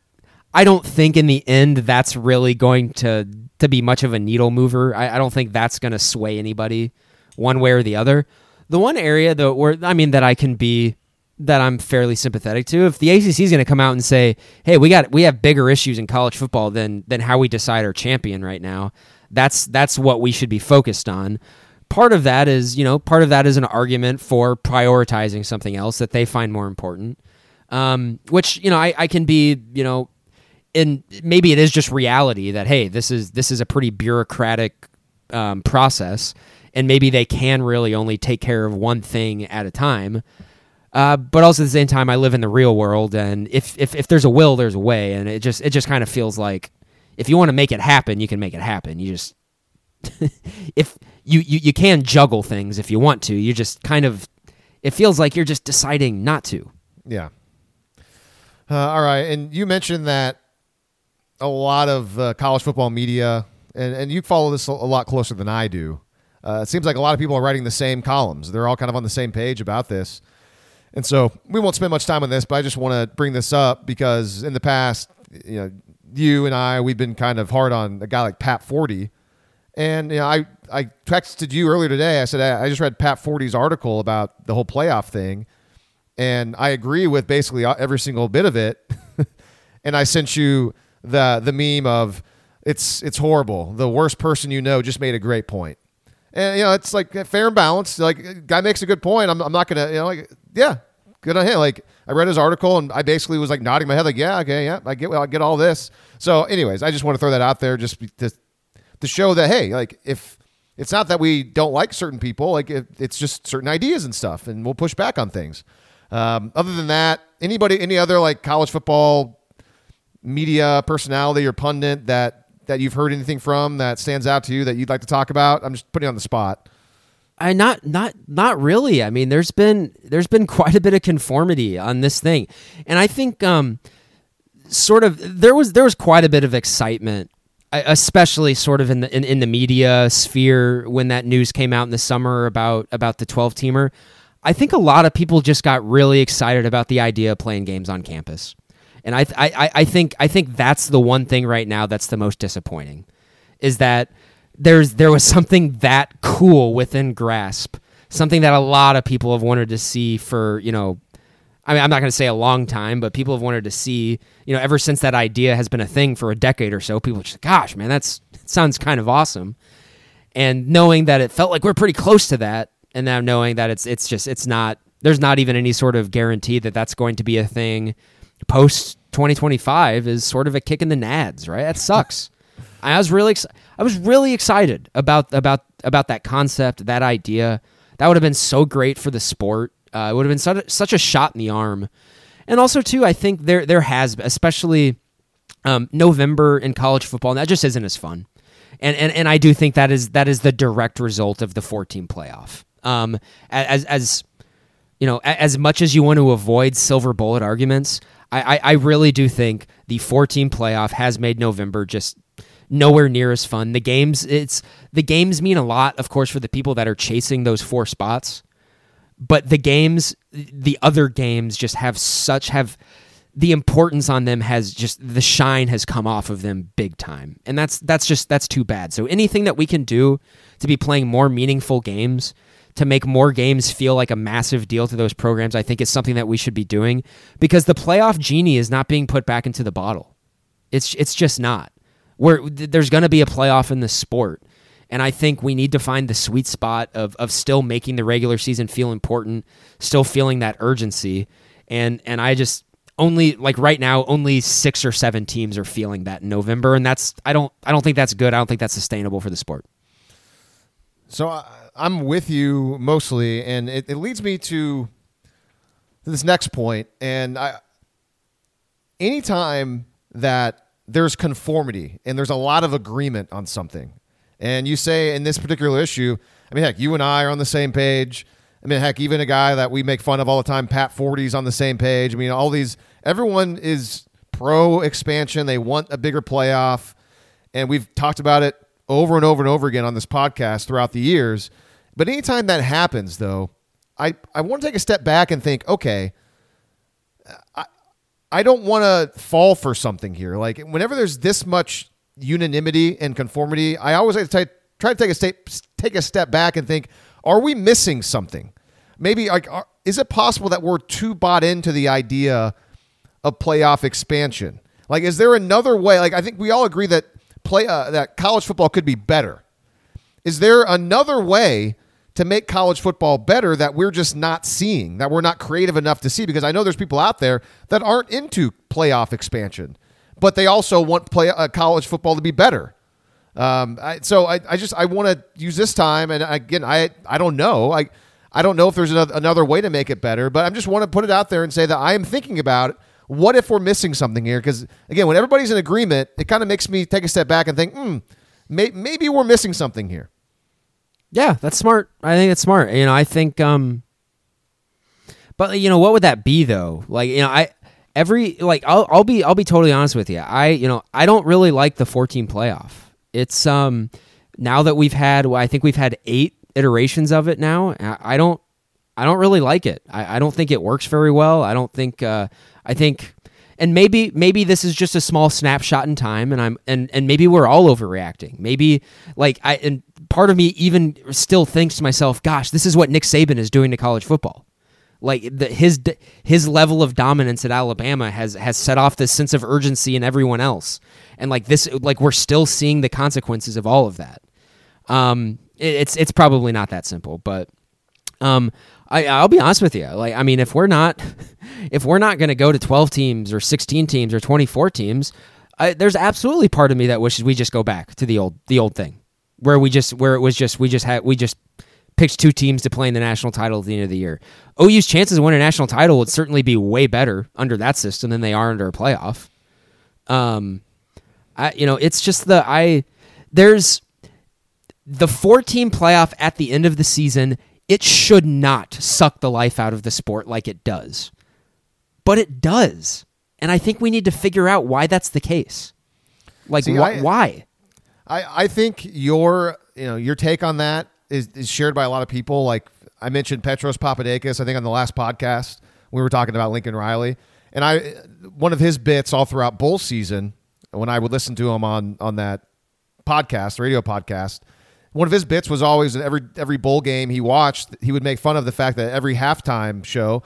I don't think in the end that's really going to to be much of a needle mover. I, I don't think that's going to sway anybody one way or the other. The one area though, where I mean that I can be that I'm fairly sympathetic to. If the ACC is going to come out and say, "Hey, we got we have bigger issues in college football than than how we decide our champion right now," that's that's what we should be focused on. Part of that is, you know, part of that is an argument for prioritizing something else that they find more important. Um, which you know, I, I can be, you know, and maybe it is just reality that hey, this is this is a pretty bureaucratic um, process, and maybe they can really only take care of one thing at a time. Uh, but also at the same time, I live in the real world, and if, if if there's a will, there's a way, and it just it just kind of feels like if you want to make it happen, you can make it happen. You just if you, you you can juggle things if you want to. You just kind of it feels like you're just deciding not to. Yeah. Uh, all right, and you mentioned that a lot of uh, college football media, and, and you follow this a lot closer than I do. Uh, it seems like a lot of people are writing the same columns. They're all kind of on the same page about this. And so we won't spend much time on this, but I just want to bring this up because in the past, you know, you and I, we've been kind of hard on a guy like Pat Forde. And you know, I, I texted you earlier today. I said I just read Pat Forde's article about the whole playoff thing, and I agree with basically every single bit of it. and I sent you the the meme of it's it's horrible. The worst person you know just made a great point. And you know, it's like fair and balanced. Like guy makes a good point. I'm, I'm not gonna, you know, like yeah, good on him. Like I read his article and I basically was like nodding my head, like yeah, okay, yeah, I get, I get all this. So, anyways, I just want to throw that out there just to to show that hey, like if it's not that we don't like certain people, like it, it's just certain ideas and stuff, and we'll push back on things. Um, other than that, anybody, any other like college football media personality or pundit that that you've heard anything from that stands out to you that you'd like to talk about? I'm just putting it on the spot. I not not not really. I mean, there's been there's been quite a bit of conformity on this thing, and I think um, sort of there was there was quite a bit of excitement, especially sort of in the in, in the media sphere when that news came out in the summer about about the 12 teamer. I think a lot of people just got really excited about the idea of playing games on campus, and I I I think I think that's the one thing right now that's the most disappointing, is that there's there was something that cool within Grasp, something that a lot of people have wanted to see for you know, I mean I'm not going to say a long time, but people have wanted to see you know ever since that idea has been a thing for a decade or so. People just gosh man that's that sounds kind of awesome, and knowing that it felt like we're pretty close to that, and now knowing that it's it's just it's not there's not even any sort of guarantee that that's going to be a thing post 2025 is sort of a kick in the nads, right? That sucks. I was really excited. I was really excited about about about that concept, that idea. That would have been so great for the sport. Uh, it would have been such a, such a shot in the arm, and also too, I think there there has, especially um, November in college football, that just isn't as fun. And, and and I do think that is that is the direct result of the 14 playoff. Um, as as you know, as much as you want to avoid silver bullet arguments, I, I, really do think the 14 playoff has made November just nowhere near as fun. The games it's the games mean a lot, of course, for the people that are chasing those four spots. But the games, the other games, just have such have the importance on them has just the shine has come off of them big time, and that's that's just that's too bad. So anything that we can do to be playing more meaningful games to make more games feel like a massive deal to those programs, I think is something that we should be doing because the playoff genie is not being put back into the bottle. It's it's just not where there's going to be a playoff in the sport. And I think we need to find the sweet spot of, of still making the regular season feel important, still feeling that urgency. And and I just only like right now only 6 or 7 teams are feeling that in November and that's I don't I don't think that's good. I don't think that's sustainable for the sport. So uh, I'm with you mostly and it, it leads me to this next point. and I anytime that there's conformity and there's a lot of agreement on something. And you say in this particular issue, I mean, heck, you and I are on the same page. I mean, heck, even a guy that we make fun of all the time, Pat Forde's on the same page. I mean, all these, everyone is pro expansion. They want a bigger playoff. And we've talked about it over and over and over again on this podcast throughout the years. But anytime that happens, though, I, I want to take a step back and think, okay, I, I don't want to fall for something here. Like, whenever there's this much unanimity and conformity, I always like to t- try to take a, step, take a step back and think, are we missing something? Maybe, like, are, is it possible that we're too bought into the idea of playoff expansion? Like, is there another way? Like, I think we all agree that play uh, that college football could be better. Is there another way to make college football better that we're just not seeing, that we're not creative enough to see? Because I know there's people out there that aren't into playoff expansion, but they also want play uh, college football to be better. Um, I, so I, I just I want to use this time, and again, I I don't know. I I don't know if there's another, another way to make it better, but I just want to put it out there and say that I am thinking about it what if we're missing something here? Because again, when everybody's in agreement, it kind of makes me take a step back and think, hmm, may- maybe we're missing something here. Yeah, that's smart. I think that's smart. You know, I think, um, but you know, what would that be though? Like, you know, I every like I'll I'll be I'll be totally honest with you. I you know I don't really like the 14 playoff. It's um now that we've had I think we've had eight iterations of it now. I don't I don't really like it. I, I don't think it works very well. I don't think uh, I think and maybe maybe this is just a small snapshot in time and I'm and and maybe we're all overreacting. Maybe like I and part of me even still thinks to myself, gosh, this is what Nick Saban is doing to college football. Like the, his his level of dominance at Alabama has has set off this sense of urgency in everyone else. And like this like we're still seeing the consequences of all of that. Um it, it's it's probably not that simple, but um I, I'll be honest with you. Like, I mean, if we're not, if we're not going to go to twelve teams or sixteen teams or twenty four teams, I, there's absolutely part of me that wishes we just go back to the old, the old thing, where we just, where it was just, we just had, we just picked two teams to play in the national title at the end of the year. OU's chances of winning a national title would certainly be way better under that system than they are under a playoff. Um, I, you know, it's just the I, there's the four team playoff at the end of the season it should not suck the life out of the sport like it does. But it does. And I think we need to figure out why that's the case. Like See, wh- I, why? I, I think your you know your take on that is, is shared by a lot of people. Like I mentioned Petros Papadakis, I think on the last podcast we were talking about Lincoln Riley. And I one of his bits all throughout bowl season, when I would listen to him on on that podcast, radio podcast, one of his bits was always every every bowl game he watched, he would make fun of the fact that every halftime show,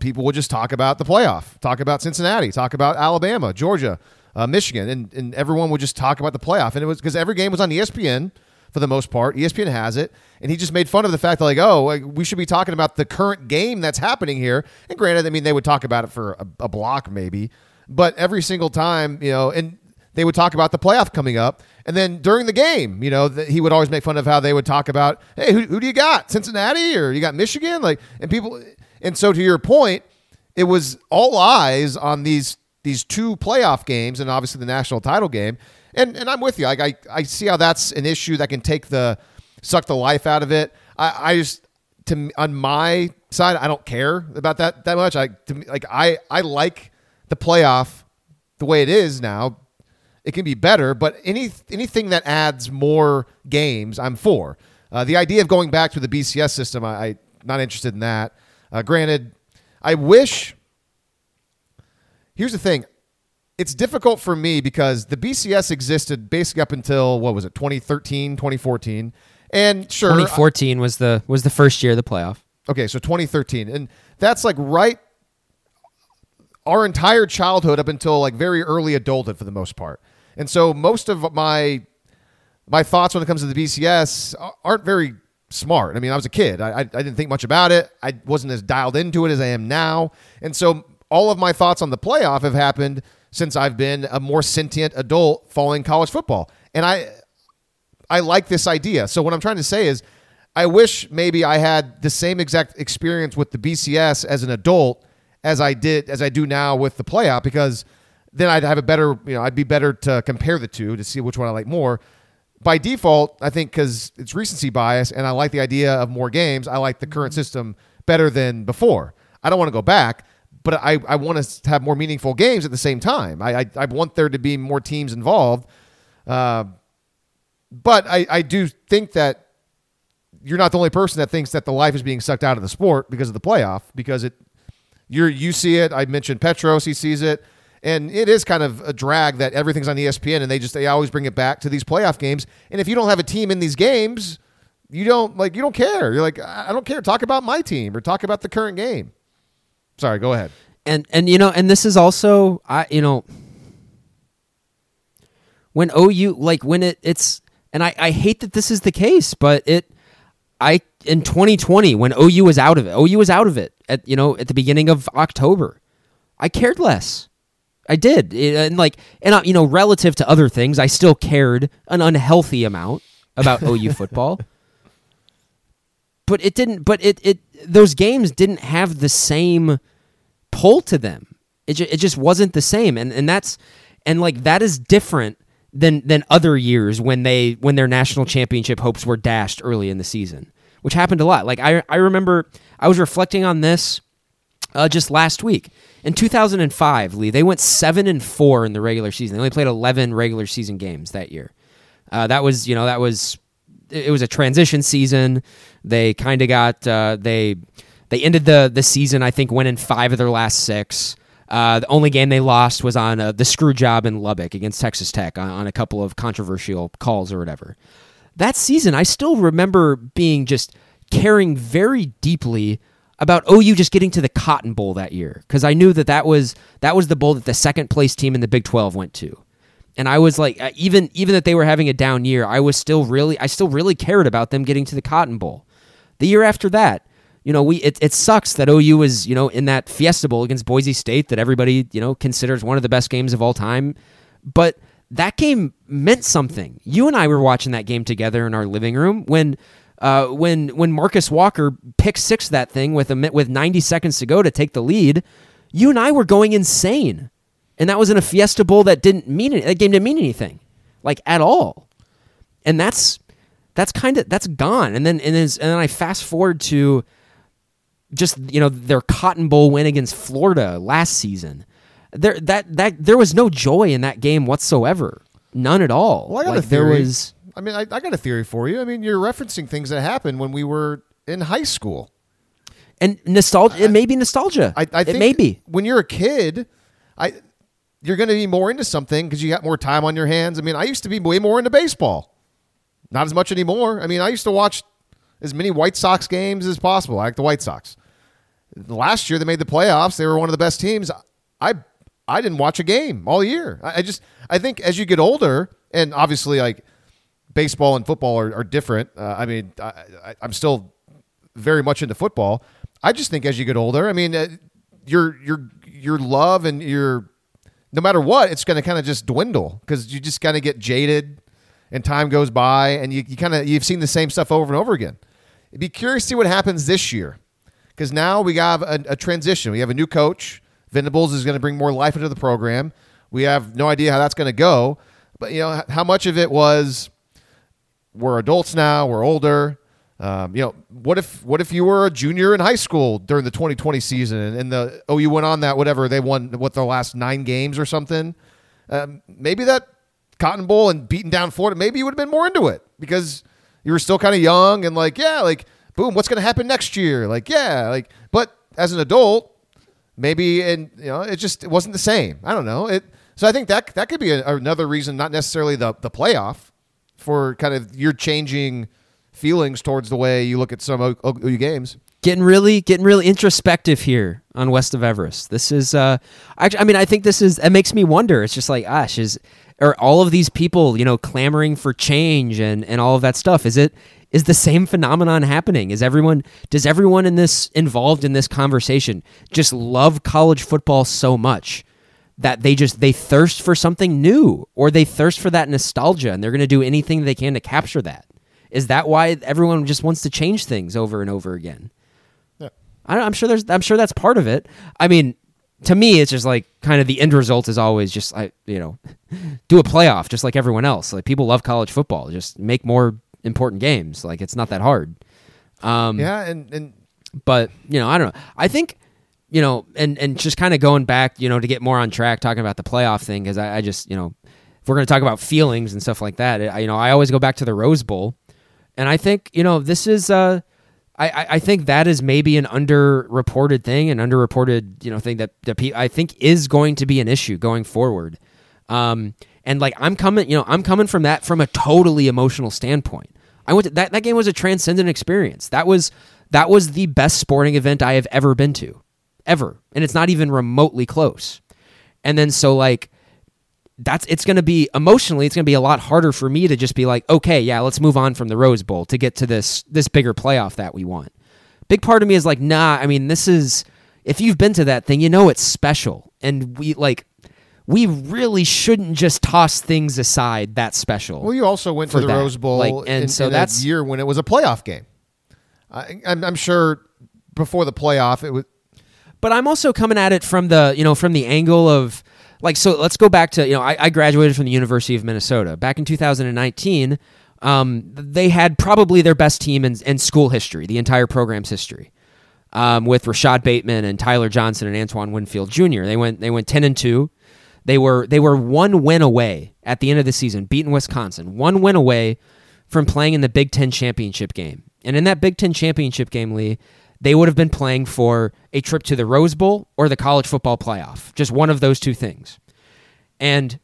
people would just talk about the playoff, talk about Cincinnati, talk about Alabama, Georgia, uh, Michigan, and and everyone would just talk about the playoff, and it was because every game was on ESPN for the most part. ESPN has it, and he just made fun of the fact that like, oh, we should be talking about the current game that's happening here. And granted, I mean they would talk about it for a, a block maybe, but every single time, you know, and they would talk about the playoff coming up. And then during the game, you know, the, he would always make fun of how they would talk about, hey, who, who do you got? Cincinnati or you got Michigan? Like, and people, and so to your point, it was all eyes on these these two playoff games and obviously the national title game. And and I'm with you. Like I, I see how that's an issue that can take the suck the life out of it. I, I just to on my side, I don't care about that that much. I to like I I like the playoff the way it is now it can be better, but any anything that adds more games, I'm for. Uh, the idea of going back to the BCS system, I, I'm not interested in that. Uh, granted, I wish. Here's the thing. It's difficult for me because the BCS existed basically up until what was it 2013 2014 and sure 2014 was the was the first year of the playoff okay so 2013 and that's like right our entire childhood up until like very early adulthood for the most part and so most of my my thoughts when it comes to the BCS aren't very smart. I mean, I was a kid. I, I, I, didn't think much about it. I wasn't as dialed into it as I am now. And so all of my thoughts on the playoff have happened since I've been a more sentient adult following college football. And I I like this idea. So what I'm trying to say is I wish maybe I had the same exact experience with the BCS as an adult as I did as I do now with the playoff because – then I'd have a better, you know, I'd be better to compare the two to see which one I like more. by default, I think because it's recency bias, and I like the idea of more games. I like the current mm-hmm. system better than before. I don't want to go back, but I, I want to have more meaningful games at the same time. I, I, I want there to be more teams involved. Uh, but I, I do think that you're not the only person that thinks that the life is being sucked out of the sport because of the playoff. Because it, you're you see it. I mentioned Petros, he sees it, and it is kind of a drag that everything's on ESPN, and they just they always bring it back to these playoff games. And if you don't have a team in these games, you don't like you don't care. You're like I don't care. Talk about my team or talk about the current game. Sorry, go ahead. And and you know, and this is also I you know when OU like when it it's and I, I hate that this is the case, but it I in 2020 when OU was out of it, OU was out of it at you know at the beginning of October. I cared less. I did, It- and like and uh, you know relative to other things, I still cared an unhealthy amount about OU football. But it didn't. But it it those games didn't have the same pull to them. It ju- it just wasn't the same, and and that's and like that is different than than other years when they when their national championship hopes were dashed early in the season, which happened a lot. Like I I remember I was reflecting on this uh, just last week in 2005. Lee they went seven and four in the regular season. They only played 11 regular season games that year. Uh, that was you know that was it was a transition season. They kind of got uh, they they ended the the season I think winning five of their last six. Uh, the only game they lost was on uh, the screw job in Lubbock against Texas Tech on, on a couple of controversial calls or whatever. That season, I still remember being just caring very deeply about OU just getting to the Cotton Bowl that year because I knew that that was that was the bowl that the second place team in the Big Twelve went to and I was like, uh, even even that they were having a down year, I was still really, I still really cared about them getting to the Cotton Bowl. The year after that, you know, we it, it sucks that OU was you know in that Fiesta Bowl against Boise State that everybody you know considers one of the best games of all time, but that game meant something. You and I were watching that game together in our living room when. Uh, when when Marcus Walker picked six that thing with a with 90 seconds to go to take the lead, you and I were going insane and that was in a Fiesta Bowl that didn't mean it. That game didn't mean anything, like at all. And that's that's kind of that's gone. And then and then, and then I fast forward to just you know their Cotton Bowl win against Florida last season. There that that there was no joy in that game whatsoever, none at all. Well, I got like a there was. I mean, I, I got a theory for you. I mean, you're referencing things that happened when we were in high school. And nostalgia, it may be nostalgia. I, I think it may be. when you're a kid, I you're going to be more into something because you got more time on your hands. I mean, I used to be way more into baseball, not as much anymore. I mean, I used to watch as many White Sox games as possible. I like the White Sox. Last year they made the playoffs. They were one of the best teams. I I didn't watch a game all year. I, just I think as you get older, and obviously like baseball and football are, are different. Uh, I mean, I, I'm still very much into football. I just think as you get older, I mean, uh, your your your love and your no matter what, it's going to kind of just dwindle because you just kind of get jaded, and time goes by, and you, you kind of you've seen the same stuff over and over again. It'd be curious to see what happens this year because now we have a, a transition. We have a new coach. Venables is going to bring more life into the program. We have no idea how that's going to go, but you know how much of it was we're adults now, we're older. Um, you know, what if what if you were a junior in high school during the 2020 season and, and the oh you went on that whatever they won what their last nine games or something? Um, maybe that Cotton Bowl and beating down Florida, maybe you would have been more into it because you were still kind of young and like yeah, like boom, what's going to happen next year? Like yeah, like but as an adult, maybe and you know it just it wasn't the same. I don't know it. So I think that that could be a, another reason, not necessarily the the playoff, for kind of your changing feelings towards the way you look at some OU games. getting really getting really introspective here on west of everest. This is uh I, I mean i think this is it makes me wonder. It's just like gosh is are all of these people you know clamoring for change and and all of that stuff? Is it is the same phenomenon happening? Is everyone does everyone in this involved in this conversation just love college football so much that they just they thirst for something new or they thirst for that nostalgia and they're going to do anything they can to capture that is that why everyone just wants to change things over and over again Yeah. I don't, I'm sure there's. I'm sure that's part of it. I mean, to me, it's just like kind of the end result is always just I you know do a playoff just like everyone else. Like people love college football, just make more important games. Like it's not that hard. Um, yeah, and and but you know, I don't know. I think you know, and and just kind of going back, you know, to get more on track, talking about the playoff thing, because I, I, just you know, if we're going to talk about feelings and stuff like that, I, you know, I always go back to the Rose Bowl, and I think you know this is. uh I, I think that is maybe an underreported thing, an underreported you know thing that, that pe- I think is going to be an issue going forward. Um, and like I'm coming, you know, I'm coming from that from a totally emotional standpoint. I went to, that that game was a transcendent experience. That was that was the best sporting event I have ever been to, ever, and it's not even remotely close. And then so like that's it's going to be emotionally it's going to be a lot harder for me to just be like okay yeah let's move on from the rose bowl to get to this this bigger playoff that we want. Big part of me is like nah i mean this is if you've been to that thing you know it's special. And we like we really shouldn't just toss things aside that special well you also went to the that. rose bowl like, and in, so in that's year when it was a playoff game. I, I'm, I'm sure before the playoff it was but i'm also coming at it from the you know from the angle of like so let's go back to you know I, I graduated from the University of Minnesota back in 2019. Um, they had probably their best team in, in school history, the entire program's history, um, with Rashod Bateman and Tyler Johnson and Antoine Winfield Jr. They went they went 10 and two. They were they were one win away at the end of the season, beating Wisconsin, one win away from playing in the Big Ten championship game. And in that Big Ten championship game, Lee, they would have been playing for a trip to the Rose Bowl or the college football playoff, just one of those two things. And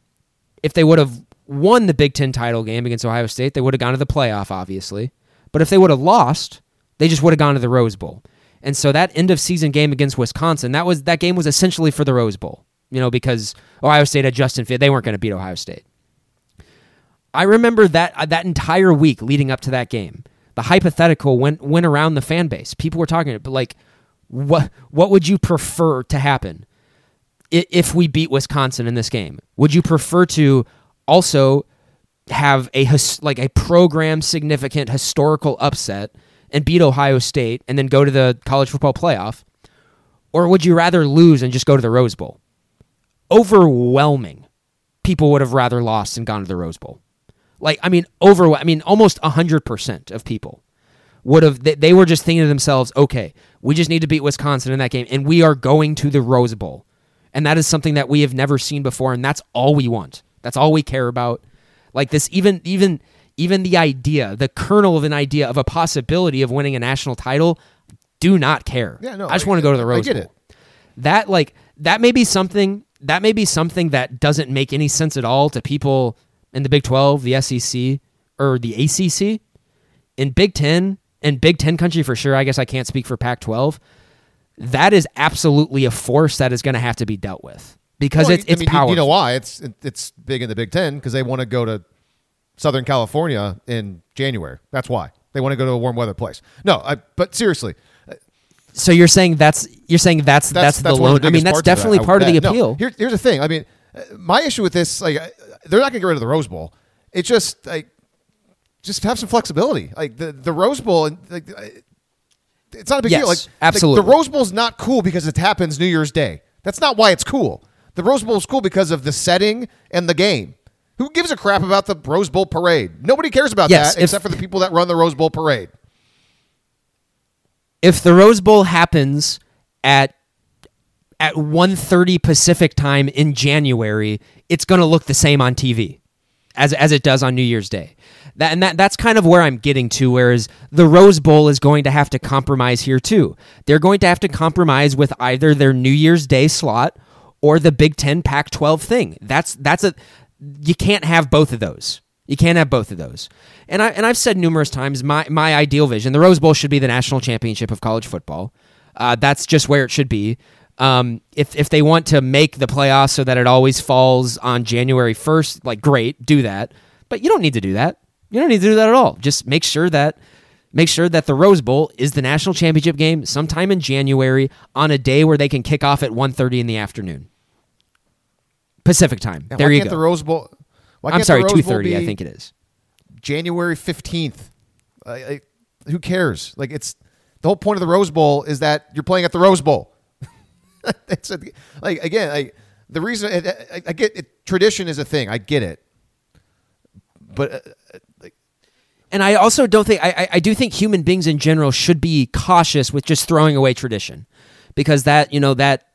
if they would have won the Big Ten title game against Ohio State, they would have gone to the playoff, obviously. But if they would have lost, they just would have gone to the Rose Bowl. And so that end of season game against Wisconsin, that was that game was essentially for the Rose Bowl, you know, because Ohio State had Justin Field, they weren't going to beat Ohio State. I remember that uh, that entire week leading up to that game the hypothetical went went around the fan base. People were talking, but like, what what would you prefer to happen if we beat Wisconsin in this game? Would you prefer to also have a like a program significant historical upset and beat Ohio State and then go to the college football playoff, or would you rather lose and just go to the Rose Bowl? Overwhelming people would have rather lost and gone to the Rose Bowl. Like, I mean, over, I mean, almost 100% of people would have, they, they were just thinking to themselves, okay, we just need to beat Wisconsin in that game, and we are going to the Rose Bowl. And that is something that we have never seen before, and that's all we want. That's all we care about. Like this, even, even, even the idea, the kernel of an idea of a possibility of winning a national title, do not care. Yeah, no, I just I- want to go to the Rose I get Bowl. it. That like that may be something that may be something that doesn't make any sense at all to people in the Big 12, the SEC, or the ACC. In Big 10 and Big 10 country for sure, I guess I can't speak for Pac 12. That is absolutely a force that is going to have to be dealt with because Well, it's I mean, you- powerful. You know why? It's it's big in the Big Ten because they want to go to Southern California in January. That's why they want to go to a warm weather place. No, I, but seriously, So you're saying that's you're saying that's that's, that's, the one loan. I mean, that's of that, definitely part of the bet. No, appeal. here- here's the thing. I mean, uh, my issue with this, like, uh, they're not going to get rid of the Rose Bowl. It's just like, just have some flexibility. Like the the Rose Bowl, and like, it's not a big Yes, deal. Like, absolutely. like, the Rose Bowl's not cool because it happens New Year's Day. That's not why it's cool. The Rose Bowl is cool because of the setting and the game. Who gives a crap about the Rose Bowl parade? Nobody cares about Yes, that if- except for the people that run the Rose Bowl parade. if the Rose Bowl happens at at 1:30 Pacific time in January, it's going to look the same on TV as as it does on New Year's Day. That and that that's kind of where I'm getting to whereas the Rose Bowl is going to have to compromise here too. They're going to have to compromise with either their New Year's Day slot or the Big 10 Pac-12 thing. That's that's a you can't have both of those. You can't have both of those. And I and I've said numerous times my my ideal vision, the Rose Bowl should be the national championship of college football. Uh, that's just where it should be. Um, if if they want to make the playoffs so that it always falls on January first, like great, do that. But you don't need to do that. You don't need to do that at all. Just make sure that make sure that the Rose Bowl is the national championship game sometime in January on a day where they can kick off at 1.30 in the afternoon. Pacific time. There you go. the Rose Bowl? Why I'm sorry, two I think it is. January fifteenth. Who cares? Like it's the whole point of the Rose Bowl is that you're playing at the Rose Bowl. it's a, like again, like the reason I, I, I get it, tradition is a thing. I get it, but uh, like, And I also don't think I, I- I do think human beings in general should be cautious with just throwing away tradition, because that you know that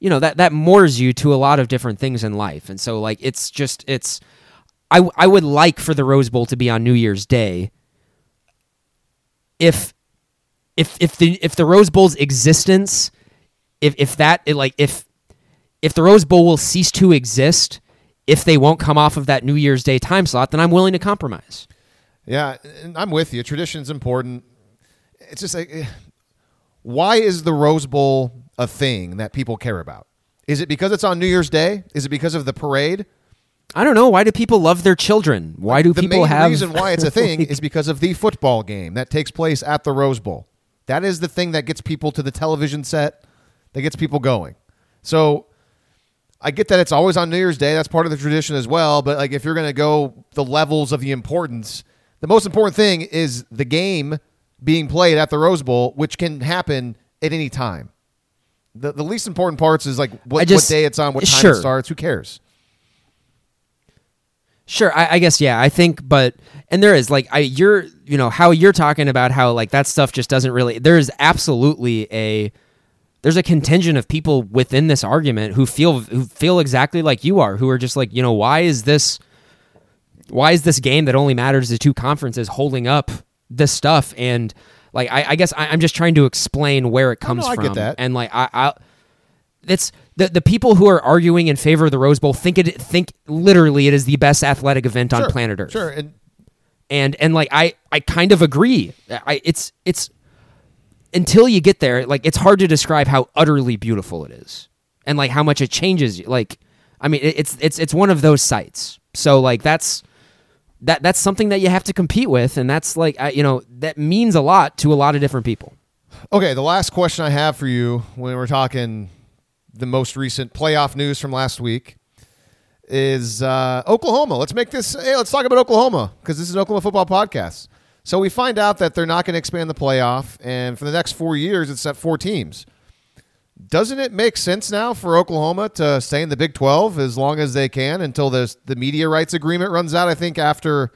you know that that moors you to a lot of different things in life, and so like it's just it's I I would like for the Rose Bowl to be on New Year's Day. If if if the if the Rose Bowl's existence, if if that it like if if the Rose Bowl will cease to exist if they won't come off of that New Year's Day time slot, then I'm willing to compromise. yeah, and I'm with you. Tradition's important. It's just like, eh, why is the Rose Bowl a thing that people care about? Is it because it's on New Year's Day? Is it because of the parade? I don't know. Why do people love their children? Why do people have? the people main have reason why it's a thing is because of the football game that takes place at the Rose Bowl. That is the thing that gets people to the television set, that gets people going. So I get that it's always on New Year's Day. That's part of the tradition as well. But like if you're going to go the levels of the importance, the most important thing is the game being played at the Rose Bowl, which can happen at any time. The, the least important parts is like what, just- what day it's on, what time sure. it starts. Who cares? Sure, I, I guess yeah. I think, but and there is like I you're you know how you're talking about how like that stuff just doesn't really. There is absolutely a there's a contingent of people within this argument who feel who feel exactly like you are, who are just like you know why is this why is this game that only matters to two conferences holding up this stuff and like I, I guess I, I'm just trying to explain where it comes no, I from get that. and like I, I it's the the people who are arguing in favor of the Rose Bowl think it think literally it is the best athletic event on planet Earth. Sure. And And and like I I kind of agree. I it's it's until you get there, like it's hard to describe how utterly beautiful it is. And like how much it changes you. Like I mean it's it's it's one of those sights. So like that's that that's something that you have to compete with and that's like I, you know that means a lot to a lot of different people. Okay, the last question I have for you when we're talking the most recent playoff news from last week is uh, Oklahoma. Let's make this. Hey, let's talk about Oklahoma because this is an Oklahoma football podcast. So we find out that they're not going to expand the playoff, and for the next four years, it's at four teams. Doesn't it make sense now for Oklahoma to stay in the Big Twelve as long as they can until the the media rights agreement runs out? I think after,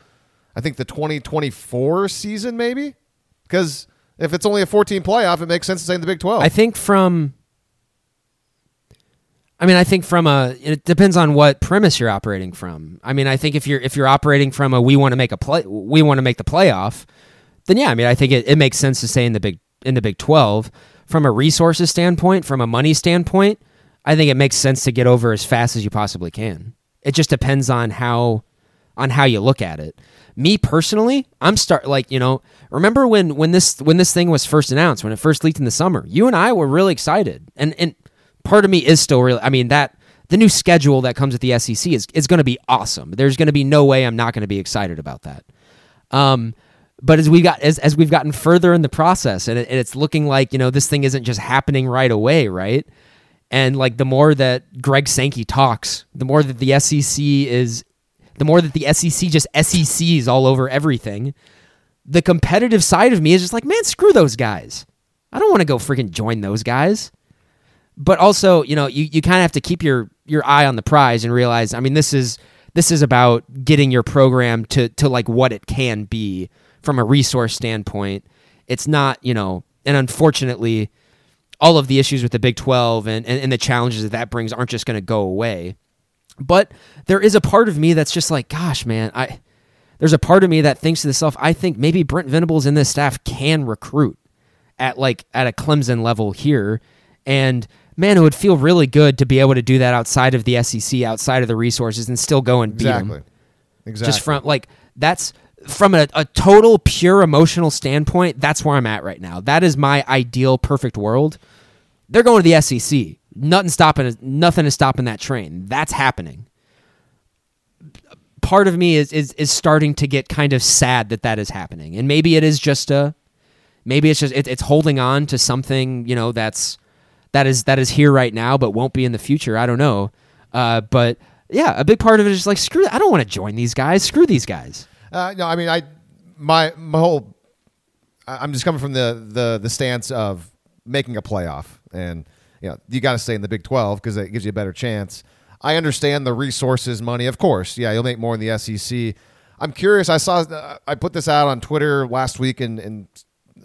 I think the twenty twenty four season maybe, because if it's only a fourteen playoff, it makes sense to stay in the Big Twelve. I think from I mean, I think from a it depends on what premise you're operating from. I mean, I think if you're if you're operating from a we want to make a play we want to make the playoff, then yeah, I mean, I think it, it makes sense to stay in the big in the Big 12 from a resources standpoint, from a money standpoint, I think it makes sense to get over as fast as you possibly can. It just depends on how on how you look at it. Me personally, I'm start like, you know, remember when when this when this thing was first announced, when it first leaked in the summer. You and I were really excited. And and part of me is still really I mean that the new schedule that comes with the SEC is is going to be awesome. There's going to be no way I'm not going to be excited about that. Um but as we got as, as we've gotten further in the process and, it, and it's looking like, you know, this thing isn't just happening right away, right? And like the more that Greg Sankey talks, the more that the SEC is, the more that the SEC just SECs all over everything. The competitive side of me is just like, man, screw those guys. I don't want to go freaking join those guys. But also, you know, you, you kind of have to keep your your eye on the prize and realize, I mean, this is this is about getting your program to to like what it can be from a resource standpoint. It's not, you know, and unfortunately, all of the issues with the Big 12 and, and, and the challenges that that brings aren't just going to go away. But there is a part of me that's just like, gosh, man, I there's a part of me that thinks to itself, I think maybe Brent Venables and this staff can recruit at like at a Clemson level here. And man, it would feel really good to be able to do that outside of the SEC, outside of the resources, and still go and beat 'em. exactly, exactly. Just from like that's from a, a total pure emotional standpoint, that's where I'm at right now. That is my ideal perfect world. They're going to the SEC. Nothing stopping nothing is stopping that train. That's happening. Part of me is is is starting to get kind of sad that that is happening. And maybe it is just a maybe it's just it, it's holding on to something, you know, that's that is that is here right now but won't be in the future. I don't know. Uh, but yeah, a big part of it is like screw. I don't want to join these guys. Screw these guys. Uh, no, I mean, I my my whole. I'm just coming from the the the stance of making a playoff, and you know, you got to stay in the Big 12 because it gives you a better chance. I understand the resources, money, of course. Yeah, you'll make more in the SEC. I'm curious. I saw uh, I put this out on Twitter last week, and, and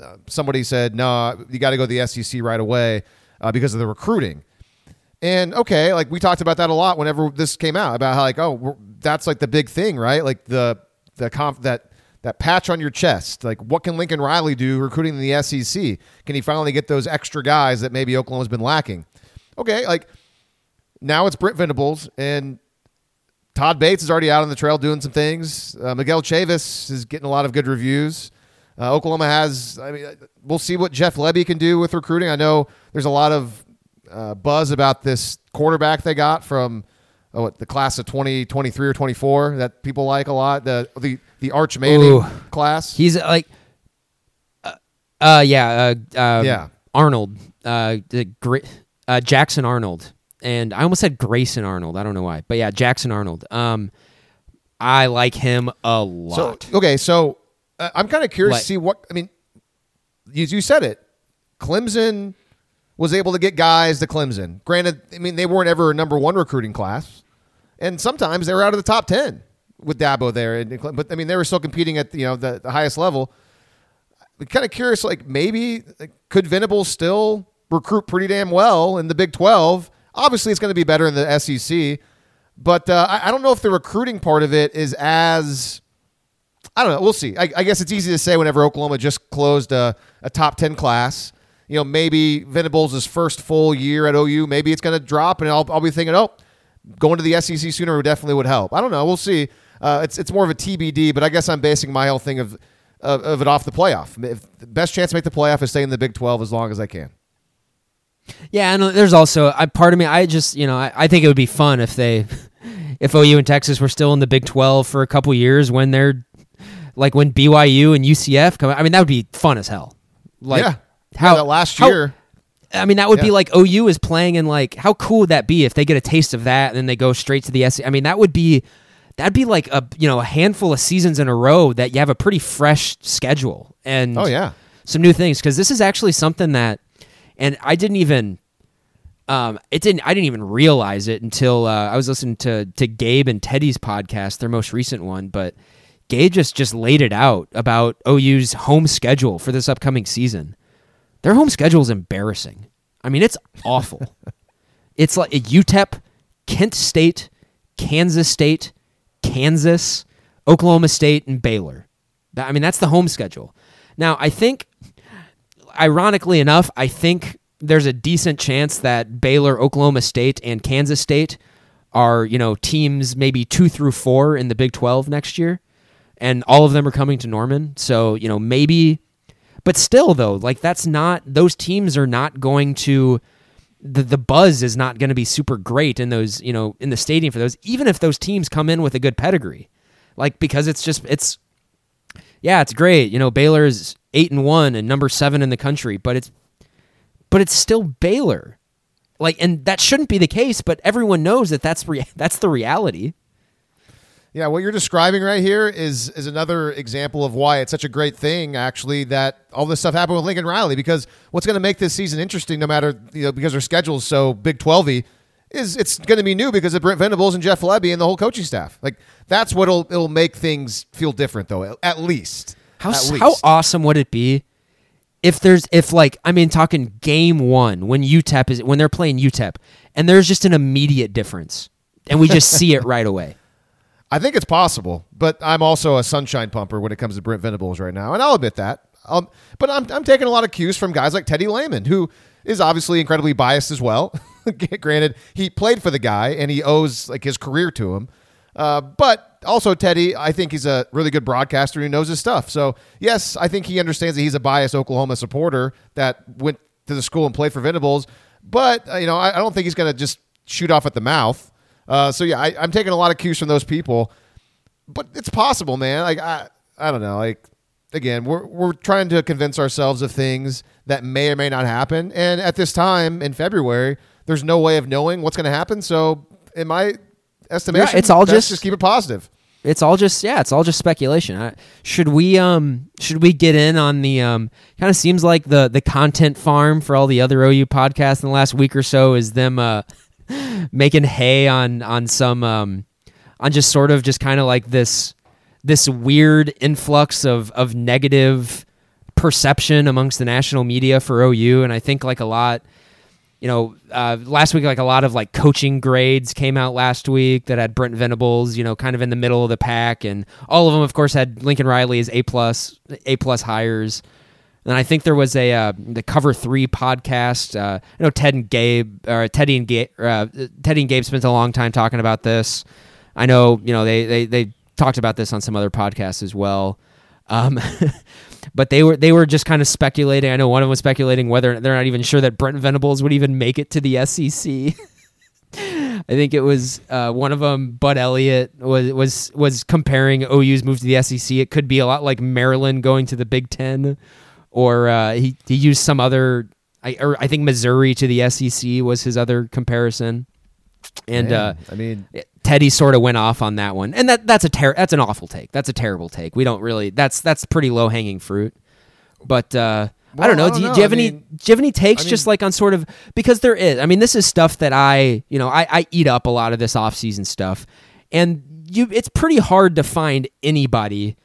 uh, somebody said, "No, you got to go to the SEC right away uh, because of the recruiting." And okay, like we talked about that a lot whenever this came out about how like oh that's like the big thing, right? Like the the comp that that patch on your chest. Like what can Lincoln Riley do recruiting in the SEC? Can he finally get those extra guys that maybe Oklahoma's been lacking? Okay, like now it's Brent Venables and Todd Bates is already out on the trail doing some things. Uh, Miguel Chavis is getting a lot of good reviews. Uh, Oklahoma has, I mean, we'll see what Jeff Lebby can do with recruiting. I know there's a lot of uh, buzz about this quarterback they got from oh, what, the class of 2023 or 24 that people like a lot. The the the Arch Manning Ooh. class. He's uh, like, uh, uh yeah, uh, uh, Yeah. Arnold, uh, the uh, Jackson Arnold, and I almost said Grayson Arnold. I don't know why, but yeah, Jackson Arnold. Um, I like him a lot. So okay, so uh, I'm kind of curious What? to see what I mean. You, you said it. Clemson was able to get guys to Clemson. Granted, I mean they weren't ever a number one recruiting class, and sometimes they were out of the top ten with Dabo there. And but I mean they were still competing at you know the, the highest level. I'm kind of curious, like maybe like, could Venables still recruit pretty damn well in the Big Twelve? Obviously, it's going to be better in the SEC, but uh, I, I don't know if the recruiting part of it is as I don't know. We'll see. I, I guess it's easy to say whenever Oklahoma just closed a, a top 10 class. You know, maybe Venables' first full year at OU, maybe it's going to drop, and I'll, I'll be thinking, oh, going to the SEC sooner definitely would help. I don't know. We'll see. Uh, it's, it's more of a TBD, but I guess I'm basing my whole thing of, of, of it off the playoff. If the best chance to make the playoff is staying in the Big 12 as long as I can. Yeah, and there's also I part of me. I just you know I, I think it would be fun if they, if OU and Texas were still in the Big Twelve for a couple years when they're, like when BYU and UCF come. I mean that would be fun as hell. Like yeah. how yeah, that last how- year. I mean that would be like OU is playing in like how cool would that be if they get a taste of that and then they go straight to the SEC. I mean that would be that'd be like a you know a handful of seasons in a row that you have a pretty fresh schedule and Oh, yeah. some new things because this is actually something that and I didn't even um it didn't I didn't even realize it until uh, I was listening to to Gabe and Teddy's podcast their most recent one but Just just laid it out about OU's home schedule for this upcoming season. Their home schedule is embarrassing. I mean it's awful. It's like UTEP Kent State Kansas State Kansas Oklahoma State and Baylor. I mean that's the home schedule. Now I think ironically enough, I think there's a decent chance that Baylor, Oklahoma State, and Kansas State are, you know, teams maybe two through four in the Big 12 next year. And all of them are coming to Norman. So, you know, maybe, but still, though, like that's not, those teams are not going to, the, the buzz is not going to be super great in those, you know, in the stadium for those, even if those teams come in with a good pedigree. Like, because it's just, it's, yeah, it's great. You know, Baylor's eight and one and number seven in the country, but it's but it's still Baylor. Like, and that shouldn't be the case, but everyone knows that that's rea- that's the reality. Yeah, what you're describing right here is is another example of why it's such a great thing, actually, that all this stuff happened with Lincoln Riley. Because what's going to make this season interesting, no matter you know, because their schedule's so Big 12y, is it's going to be new because of Brent Venables and Jeff Lebby and the whole coaching staff. Like that's what'll it'll make things feel different, though. At least, How At least. how awesome would it be if there's if like I mean talking game one when UTEP is when they're playing UTEP and there's just an immediate difference and we just see it right away. I think it's possible, but I'm also a sunshine pumper when it comes to Brent Venables right now, and I'll admit that. Um, but I'm, I'm taking a lot of cues from guys like Teddy Lehman, who is obviously incredibly biased as well. Granted, he played for the guy and he owes like his career to him. Uh, but also Teddy, I think he's a really good broadcaster who knows his stuff. So yes, I think he understands that he's a biased Oklahoma supporter that went to the school and played for Venables. But uh, you know, I, I don't think he's going to just shoot off at the mouth. Uh, so yeah, I, I'm taking a lot of cues from those people. But it's possible, man. Like I, I don't know. Like again, we're we're trying to convince ourselves of things that may or may not happen. And at this time in February, there's no way of knowing what's going to happen. So in my estimation, it's all just- just keep it positive. it's all just yeah, it's all just speculation. I, should we um should we get in on the um kind of seems like the the content farm for all the other OU podcasts in the last week or so is them uh making hay on on some um on just sort of just kind of like this this weird influx of of negative perception amongst the national media for OU and I think like a lot you know, uh, last week, like a lot of like coaching grades came out last week that had Brent Venables, you know, kind of in the middle of the pack, and all of them, of course, had Lincoln Riley as A plus, A plus hires. And I think there was a uh, the Cover Three podcast. Uh, I know Ted and Gabe, or Teddy and Gabe, uh, Teddy and Gabe spent a long time talking about this. I know, you know, they they they talked about this on some other podcasts as well. Um, but they were they were just kind of speculating. I know one of them was speculating whether they're not even sure that Brent Venables would even make it to the SEC. I think it was uh, one of them. Bud Elliott was was was comparing OU's move to the SEC. It could be a lot like Maryland going to the Big Ten, or uh, he he used some other. I or I think Missouri to the SEC was his other comparison. And Man, uh, I mean, Teddy sort of went off on that one, and that that's a ter- that's an awful take. That's a terrible take. We don't really that's that's pretty low hanging fruit. But uh, I don't know. I do, you, don't do you have. I any mean- do you have any takes I just like on sort of because there is. I mean, this is stuff that I you know I, I eat up a lot of this off season stuff, and you it's pretty hard to find anybody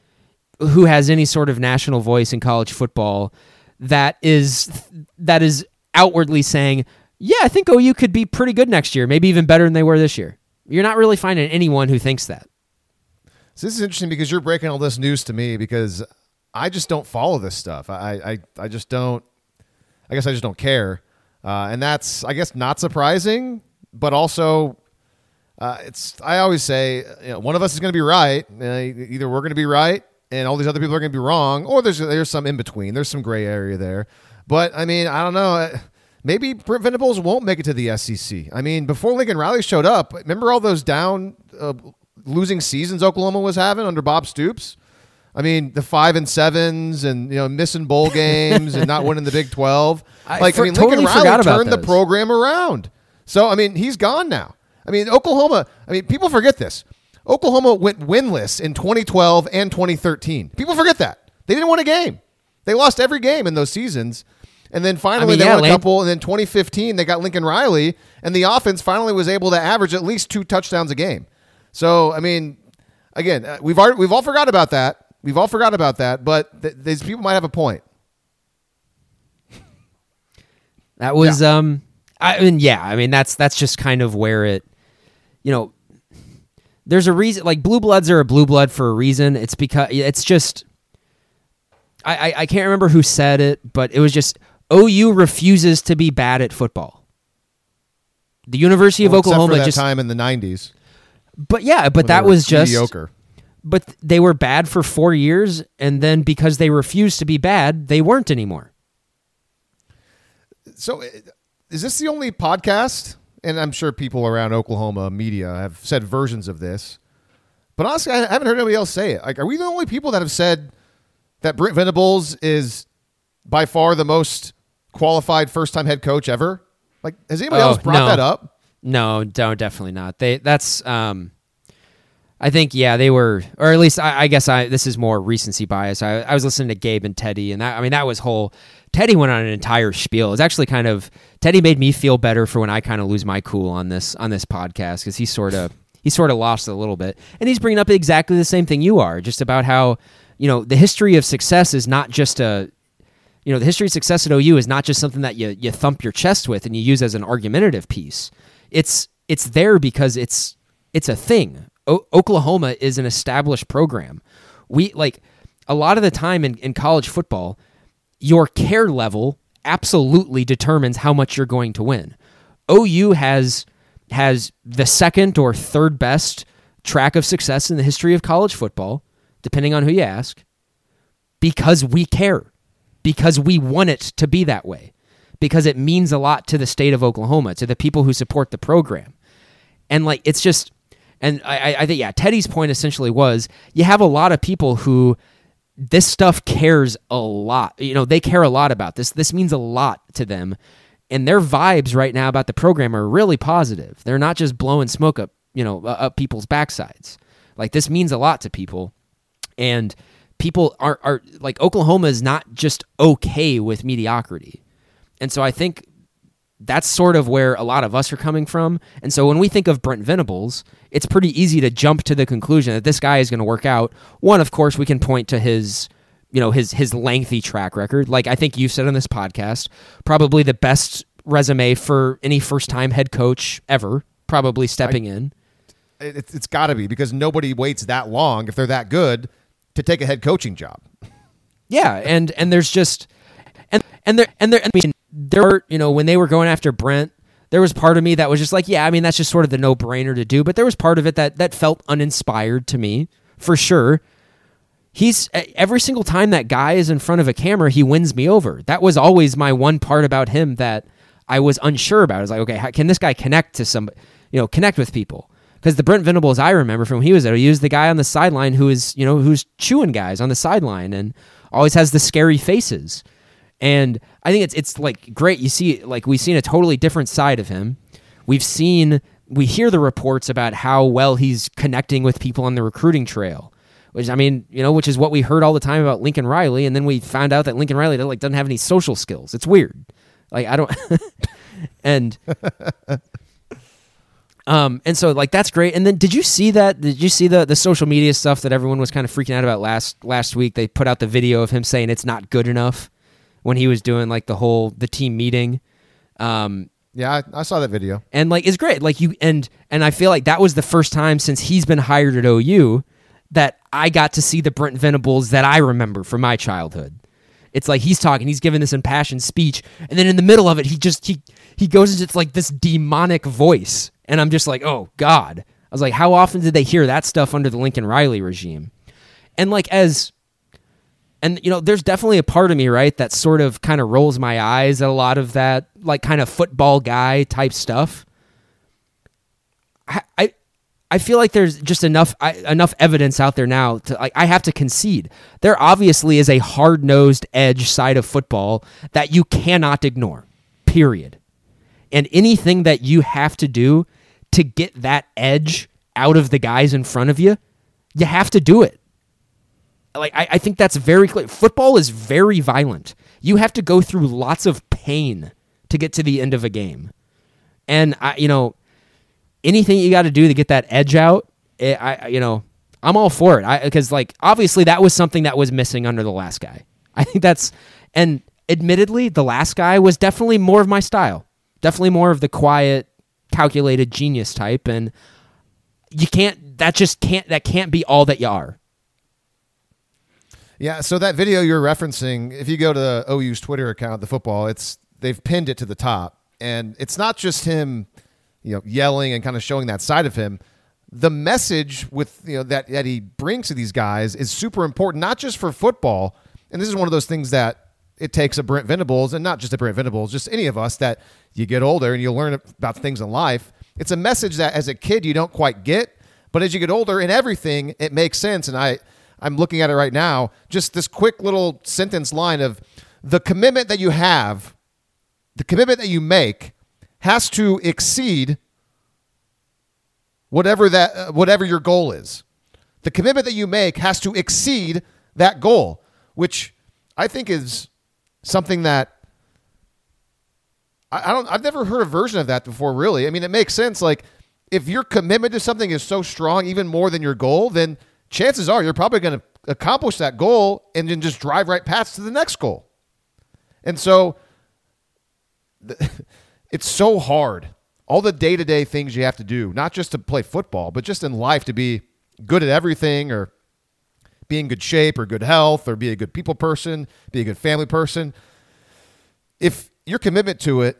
who has any sort of national voice in college football that is that is outwardly saying, "Yeah, I think OU could be pretty good next year, maybe even better than they were this year." You're not really finding anyone who thinks that. So this is interesting because you're breaking all this news to me because I just don't follow this stuff. I I, I just don't. I guess I just don't care, uh, and that's I guess not surprising, but also uh, it's. I always say you know, one of us is going to be right. Uh, either we're going to be right, and all these other people are going to be wrong, or there's there's some in between. There's some gray area there. But I mean, I don't know. Maybe Venables won't make it to the SEC. I mean, before Lincoln Riley showed up, remember all those down uh, losing seasons Oklahoma was having under Bob Stoops? I mean, the five and sevens, and you know, missing bowl games and not winning the Big Twelve. I Like, I, for- mean, totally Lincoln Riley forgot about turned the program around. So, I mean, he's gone now. I mean, Oklahoma. I mean, people forget this. Oklahoma went winless in 2012 and 2013. People forget that they didn't win a game. They lost every game in those seasons. And then finally, mean, they yeah, won a couple. And then 2015, they got Lincoln Riley, and the offense finally was able to average at least two touchdowns a game. So, I mean, again, uh, we've already, we've all forgot about that. We've all forgot about that. But th- these people might have a point. That was um I mean yeah, I mean that's that's just kind of where it you know there's a reason like blue bloods are a blue blood for a reason. It's because it's just I, I, I can't remember who said it, but it was just OU refuses to be bad at football. The University of Well, for Oklahoma that just time in the 90s. but yeah, but that was just mediocre. but they were bad for 4 years and then because they refused to be bad, they weren't anymore. So, is this the only podcast? And I'm sure people around Oklahoma media have said versions of this. But honestly, I haven't heard anybody else say it. Like, are we the only people that have said that Brent Venables is by far the most qualified first time head coach ever? Like, has anybody Oh, else brought no. that up? No, no, definitely not. They that's um I think yeah, they were or at least I, I guess I this is more recency bias. I, I was listening to Gabe and Teddy and that I mean that was whole Teddy went on an entire spiel. It's actually kind of Teddy made me feel better for when I kind of lose my cool on this on this podcast cuz he sort of he sort of lost a little bit. And he's bringing up exactly the same thing you are, just about how, you know, the history of success is not just a you know, the history of success at OU is not just something that you you thump your chest with and you use as an argumentative piece. It's it's there because it's it's a thing. O- Oklahoma is an established program. We like a lot of the time in, in college football, your care level absolutely determines how much you're going to win. OU has has the second or third best track of success in the history of college football, depending on who you ask, because we care, because we want it to be that way, because it means a lot to the state of Oklahoma, to the people who support the program. And like it's just and I, I- think yeah, Teddy's point essentially was you have a lot of people who this stuff cares a lot. You know, they care a lot about this. This means a lot to them. And their vibes right now about the program are really positive. They're not just blowing smoke up, you know, uh, up people's backsides. Like this means a lot to people, and people are are like Oklahoma is not just okay with mediocrity, and so I think that's sort of where a lot of us are coming from. And so when we think of Brent Venables, it's pretty easy to jump to the conclusion that this guy is going to work out. One, of course, we can point to his you know his his lengthy track record. Like I think you said on this podcast, probably the best resume for any first time head coach ever. Probably stepping I, in. It's it's got to be because nobody waits that long if they're that good to take a head coaching job. Yeah, and and there's just and there and there. I mean, there were you know when they were going after Brent, there was part of me that was just like, yeah, I mean that's just sort of the no brainer to do. But there was part of it that that felt uninspired to me for sure he's every single time that guy is in front of a camera, he wins me over. That was always my one part about him that I was unsure about. I was like, okay, how, can this guy connect to some, you know, connect with people? Because the Brent Venables I remember from when he was there, he was the guy on the sideline who is, you know, who's chewing guys on the sideline and always has the scary faces. And I think it's it's like great. You see, like we've seen a totally different side of him. We've seen, we hear the reports about how well he's connecting with people on the recruiting trail which I mean, you know, which is what we heard all the time about Lincoln Riley, and then we found out that Lincoln Riley like doesn't have any social skills. It's weird. Like I don't, and um, and so like that's great. And then did you see that? Did you see the the social media stuff that everyone was kind of freaking out about last last week? They put out the video of him saying it's not good enough when he was doing like the whole the team meeting. Um, yeah, I, I, saw that video. And like it's great. Like you and and I feel like that was the first time since he's been hired at OU that I got to see the Brent Venables that I remember from my childhood. It's like he's talking, he's giving this impassioned speech, and then in the middle of it, he just he he goes into like this demonic voice, and I'm just like, oh God. I was like, how often did they hear that stuff under the Lincoln Riley regime? And like as and you know, there's definitely a part of me, right, that sort of kind of rolls my eyes at a lot of that like kind of football guy type stuff. I, I I feel like there's just enough I, enough evidence out there now to like I have to concede. There obviously is a hard-nosed edge side of football that you cannot ignore. Period. And anything that you have to do to get that edge out of the guys in front of you, you have to do it. Like I, I think that's very clear. Football is very violent. You have to go through lots of pain to get to the end of a game. And I you know, anything you got to do to get that edge out, eh, it, I you know I'm all for it. I because like obviously that was something that was missing under the last guy. I think that's and admittedly the last guy was definitely more of my style. Definitely more of the quiet, calculated genius type, and you can't. That just can't. That can't be all that you are. Yeah. So that video you're referencing, if you go to the OU's Twitter account, the football, it's they've pinned it to the top, and it's not just him you know, yelling and kind of showing that side of him. The message with you know that that he brings to these guys is super important, not just for football. And this is one of those things that it takes a Brent Venables, and not just a Brent Venables, just any of us that you get older and you learn about things in life. It's a message that as a kid you don't quite get, but as you get older in everything, it makes sense. And I, I'm looking at it right now. Just this quick little sentence line of the commitment that you have, the commitment that you make has to exceed whatever that uh, whatever your goal is. The commitment that you make has to exceed that goal, which I think is something that I, I don't I've never heard a version of that before really. I mean it makes sense like if your commitment to something is so strong even more than your goal, then chances are you're probably going to accomplish that goal and then just drive right past to the next goal. And so it's so hard. All the day to day things you have to do, not just to play football, but just in life to be good at everything or be in good shape or good health or be a good people person, be a good family person. If your commitment to it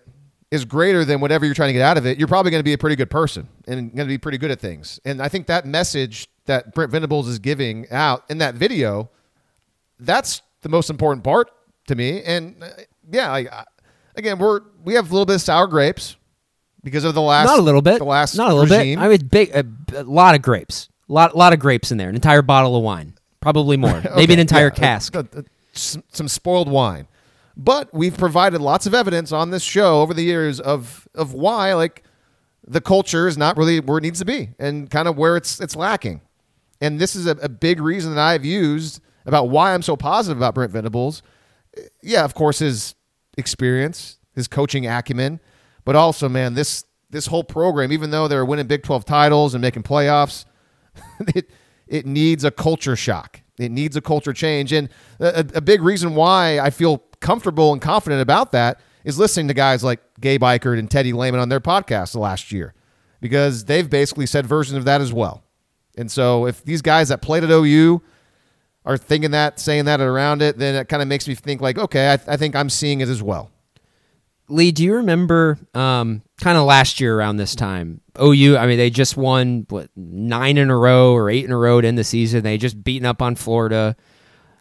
is greater than whatever you're trying to get out of it, you're probably going to be a pretty good person and going to be pretty good at things. And I think that message that Brent Venables is giving out in that video, that's the most important part to me. And uh, yeah, I, again, we're we have a little bit of sour grapes because of the last not a little bit the last not a little regime. bit. I mean, big a, a, lot of grapes, a lot lot of grapes in there, an entire bottle of wine, probably more, okay, maybe an entire yeah, cask, uh, uh, some, some spoiled wine. But we've provided lots of evidence on this show over the years of of why like the culture is not really where it needs to be and kind of where it's it's lacking. And this is a, a big reason that I've used about why I'm so positive about Brent Venables. Yeah, of course, his experience, his coaching acumen, but also, man, this this whole program, even though they're winning Big 12 titles and making playoffs, it it needs a culture shock. It needs a culture change, and a, a big reason why I feel comfortable and confident about that is listening to guys like Gabe Ikard and Teddy Lehman on their podcast the last year, because they've basically said versions of that as well. And so, if these guys that played at OU are thinking that, saying that around it, then it kind of makes me think like, okay, I, I think I'm seeing it as well. Lee, do you remember um, kind of last year around this time? OU, I mean, they just won what nine in a row or eight in a row in the season. They just beaten up on Florida.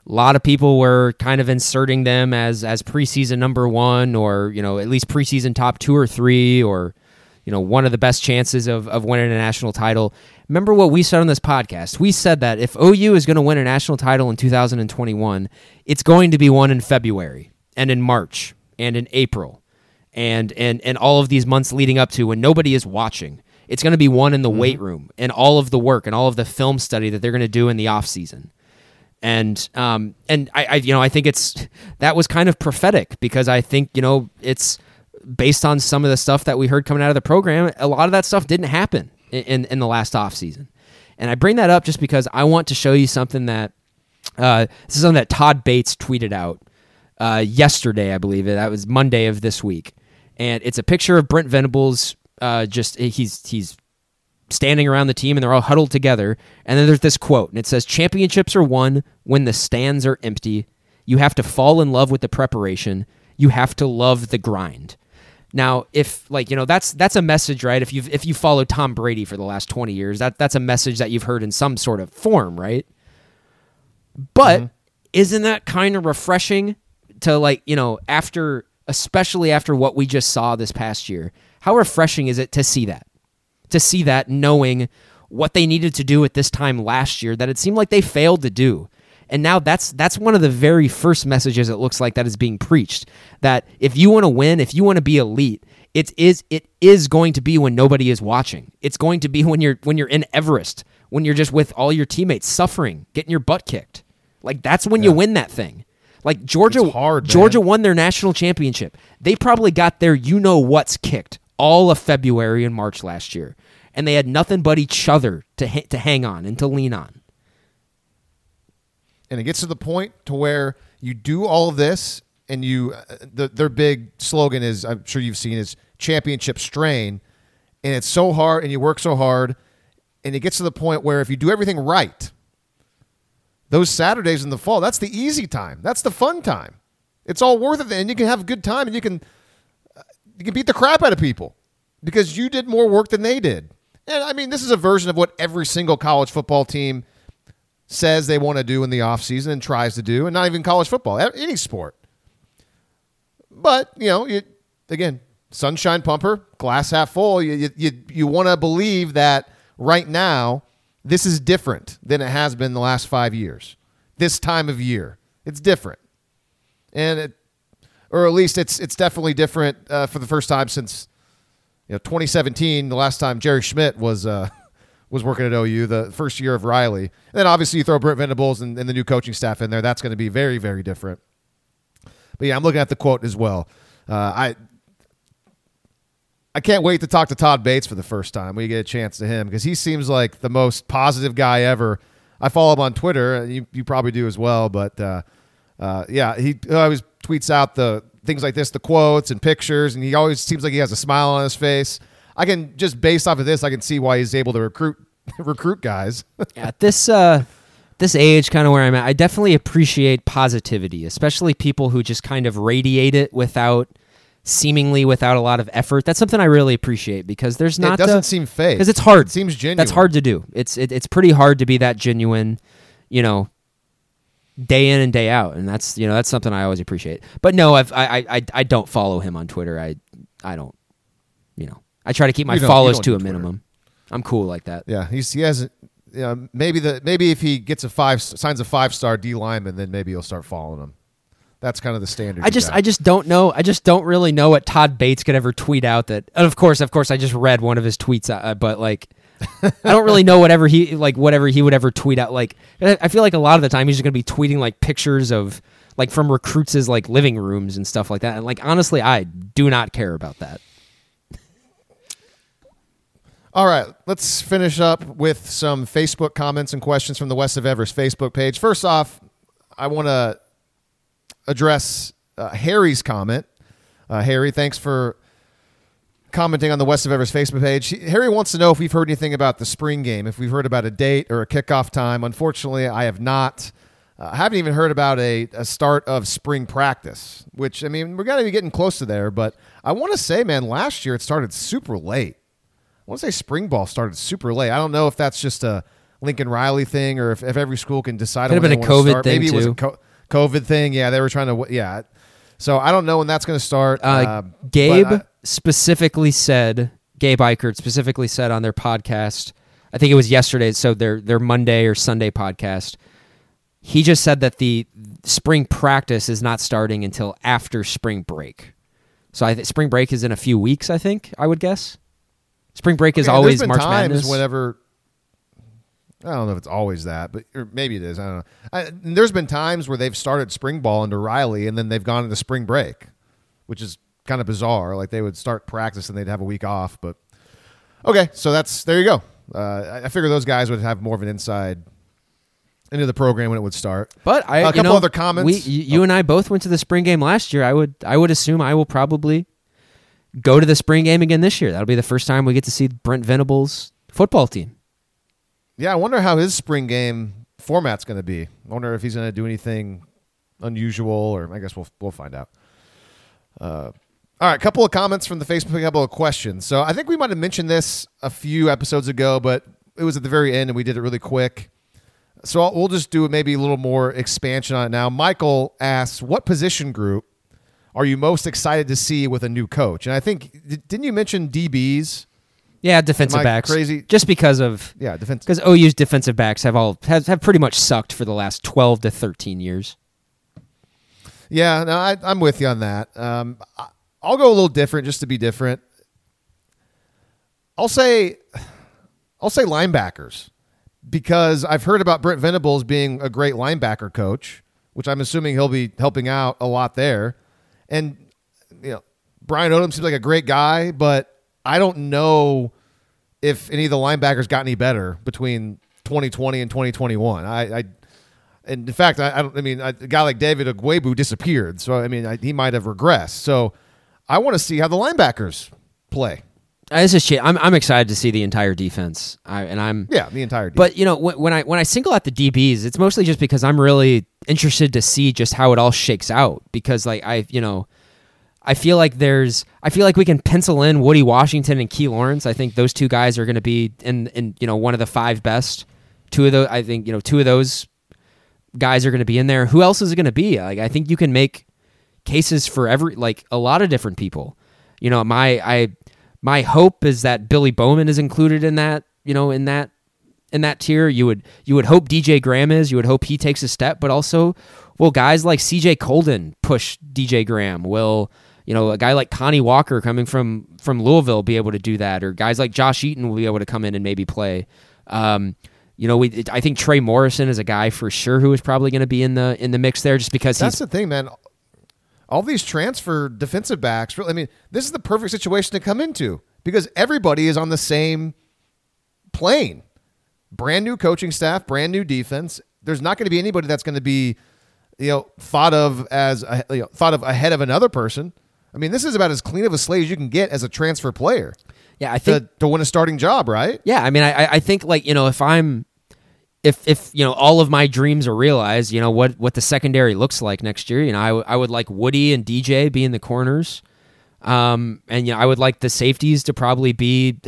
A lot of people were kind of inserting them as as preseason number one, or you know, at least preseason top two or three, or you know, one of the best chances of of winning a national title. Remember what we said on this podcast? We said that if OU is going to win a national title in 2021, it's going to be won in February and in March and in April and and and all of these months leading up to when nobody is watching. It's going to be won in the mm-hmm. weight room and all of the work and all of the film study that they're going to do in the off season. And um and I, I you know I think it's that was kind of prophetic because I think you know it's based on some of the stuff that we heard coming out of the program. A lot of that stuff didn't happen in in, in the last off season. And I bring that up just because I want to show you something that uh, this is something that Todd Bates tweeted out uh, yesterday, I believe it. That was Monday of this week and it's a picture of Brent Venables. Uh, just he's he's standing around the team and they're all huddled together. And then there's this quote, and it says, "Championships are won when the stands are empty. You have to fall in love with the preparation. You have to love the grind." Now, if like you know, that's that's a message, right? If you've if you followed Tom Brady for the last twenty years, that that's a message that you've heard in some sort of form, right? But mm-hmm. isn't that kind of refreshing to like you know after especially after what we just saw this past year. How refreshing is it to see that? To see that knowing what they needed to do at this time last year that it seemed like they failed to do. And now that's that's one of the very first messages it looks like that is being preached that if you want to win, if you want to be elite, it is it is going to be when nobody is watching. It's going to be when you're when you're in Everest, when you're just with all your teammates suffering, getting your butt kicked. Like that's when yeah. you win that thing. Like Georgia, hard, Georgia won their national championship. They probably got their you know what's kicked all of February and March last year, and they had nothing but each other to ha- to hang on and to lean on. And it gets to the point to where you do all of this, and you uh, the, their big slogan is I'm sure you've seen is championship strain, and it's so hard, and you work so hard, and it gets to the point where if you do everything right those Saturdays in the fall, that's the easy time. That's the fun time. It's all worth it, and you can have a good time, and you can uh, you can beat the crap out of people because you did more work than they did. And I mean, this is a version of what every single college football team says they want to do in the offseason and tries to do, and not even college football, any sport. But, you know, again, sunshine pumper, glass half full. You, you, you, you want to believe that right now this is different than it has been the last five years. This time of year, it's different, and it, or at least it's it's definitely different uh, for the first time since you know 2017, the last time Jerry Schmidt was uh, was working at OU, the first year of Riley. And then obviously you throw Brent Venables and, and the new coaching staff in there. That's going to be very very different. But yeah, I'm looking at the quote as well. Uh, I I can't wait to talk to Todd Bates for the first time. We get a chance to him because he seems like the most positive guy ever. I follow him on Twitter. and You, you probably do as well. But uh, uh, yeah, he always tweets out the things like this, the quotes and pictures, and he always seems like he has a smile on his face. I can just based off of this, I can see why he's able to recruit recruit guys. At this uh, this age, kind of where I'm at, I definitely appreciate positivity, especially people who just kind of radiate it without seemingly without a lot of effort. That's something I really appreciate because there's not. It doesn't a, seem fake because it's hard. It seems genuine. That's hard to do. It's it, it's pretty hard to be that genuine, you know, day in and day out, and that's you know that's something I always appreciate. But no, I've, I I I don't follow him on Twitter. I I don't, I try to keep my follows to a minimum. I'm cool like that. Yeah, he's he has. You know, maybe the maybe if he gets a five signs a five star D lineman, then maybe you'll start following him. That's kind of the standard. I just I just don't know. I just don't really know what Todd Bates could ever tweet out that. of course, of course, I just read one of his tweets, uh, but like I don't really know whatever he like whatever he would ever tweet out. Like I I feel like a lot of the time he's just gonna be tweeting like pictures of like from recruits' like living rooms and stuff like that. And like honestly, I do not care about that. All right, let's finish up with some Facebook comments and questions from the West of Everest Facebook page. First off, I want to address uh, Harry's comment. Uh, Harry, thanks for commenting on the West of Everest Facebook page. Harry wants to know if we've heard anything about the spring game, if we've heard about a date or a kickoff time. Unfortunately, I have not. Uh, I haven't even heard about a, a start of spring practice, which, I mean, we're going to be getting close to there. But I want to say, man, last year it started super late. I want to say spring ball started super late. I don't know if that's just a Lincoln Riley thing or if, if every school can decide. Could on have been a COVID thing, Maybe it was a too. co- COVID thing. Yeah, they were trying to. Yeah. So I don't know when that's going to start. Uh, Uh, Gabe I- specifically said, Gabe Ikard specifically said on their podcast, I think it was yesterday, so their their Monday or Sunday podcast. He just said that the spring practice is not starting until after spring break. So I think spring break is in a few weeks. I think I would guess. Spring break is Yeah, always there's been March times Madness. Whenever I don't know if it's always that, but or maybe it is. I don't know. I, and there's been times where they've started spring ball under Riley, and then they've gone into spring break, which is kind of bizarre. Like they would start practice and they'd have a week off. But okay, so that's there you go. Uh, I, I figure those guys would have more of an inside into the program when it would start. But I, A you couple know, other comments. We, you, you and I both went to the spring game last year. I would, I would assume I will probably go to the spring game again this year. That'll be the first time we get to see Brent Venables' football team. Yeah, I wonder how his spring game format's going to be. I wonder if he's going to do anything unusual, or I guess we'll we'll find out. Uh, all right, a couple of comments from the Facebook, a couple of questions. So I think we might have mentioned this a few episodes ago, but it was at the very end, and we did it really quick. So I'll, we'll just do maybe a little more expansion on it now. Michael asks, "What position group are you most excited to see with a new coach?" And I think didn't you mention DBs? Yeah, defensive Am backs. crazy? Just because of Yeah, defense. because OU's defensive backs have all have, have pretty much sucked for the last twelve to thirteen years. Yeah, no, I, I'm with you on that. Um, I'll go a little different just to be different. I'll say, I'll say linebackers because I've heard about Brent Venables being a great linebacker coach, which I'm assuming he'll be helping out a lot there. And you know, Brian Odom seems like a great guy, but I don't know if any of the linebackers got any better between 2020 and 2021. I, I and in fact, I, I don't. I mean, a guy like David Ugwoegbu disappeared, so I mean, I, he might have regressed. So I want to see how the linebackers play. Uh, This is shit. I'm I'm excited to see the entire defense. I, and I'm Yeah, the entire. Defense. But you know, when, when I when I single out the DBs, it's mostly just because I'm really interested to see just how it all shakes out. Because like I, you know, I feel like there's, I feel like we can pencil in Woody Washington and Key Lawrence. I think those two guys are going to be in in you know one of the five best. Two of those, I think you know, two of those guys are going to be in there. Who else is it going to be? Like I think you can make cases for every like a lot of different people. You know, my I my hope is that Billy Bowman is included in that. You know, in that in that tier. You would you would hope DJ Graham is. You would hope he takes a step, but also, will guys like CJ Coldon push DJ Graham? Will you know a guy like Connie Walker coming from from Louisville be able to do that, or guys like Josh Eaton will be able to come in and maybe play? Um, you know, we I think Trey Morrison is a guy for sure who is probably going to be in the in the mix there, just because that's the thing, man. All these transfer defensive backs. really- I mean, this is the perfect situation to come into because everybody is on the same plane. Brand new coaching staff, brand new defense. There's not going to be anybody that's going to be, you know, thought of as a, you know, thought of ahead of another person. I mean, this is about as clean of a slate as you can get as a transfer player yeah I think to, to win a starting job, right? Yeah, I mean, I I think like you know if I'm if if you know all of my dreams are realized, you know what what the secondary looks like next year. You know, I, w- I would like Woody and DJ be in the corners, um, and you know I would like the safeties to probably be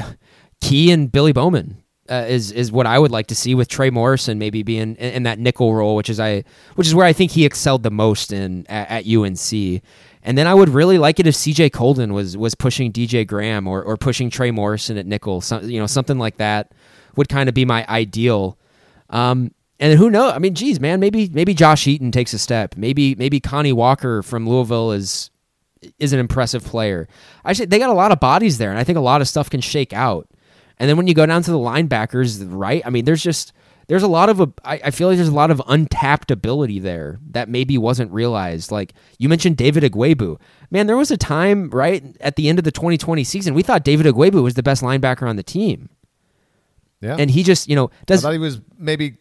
Key and Billy Bowman. Uh, is is what I would like to see with Trey Morrison maybe being in, in that nickel role, which is I which is where I think he excelled the most in at, at UNC. And then I would really like it if CJ Coldon was was pushing DJ Graham or, or pushing Trey Morrison at nickel, some, you know, something like that would kind of be my ideal. Um, and who knows? I mean, geez, man, maybe maybe Josh Eaton takes a step. Maybe maybe Connie Walker from Louisville is is an impressive player. I say they got a lot of bodies there, and I think a lot of stuff can shake out. And then when you go down to the linebackers, right? I mean, there's just there's a lot of a, I, I feel like there's a lot of untapped ability there that maybe wasn't realized. Like you mentioned David Ugwoegbu. Man, there was a time right at the end of the 2020 season we thought David Ugwoegbu was the best linebacker on the team. Yeah. And he just, you know, does. I thought he was maybe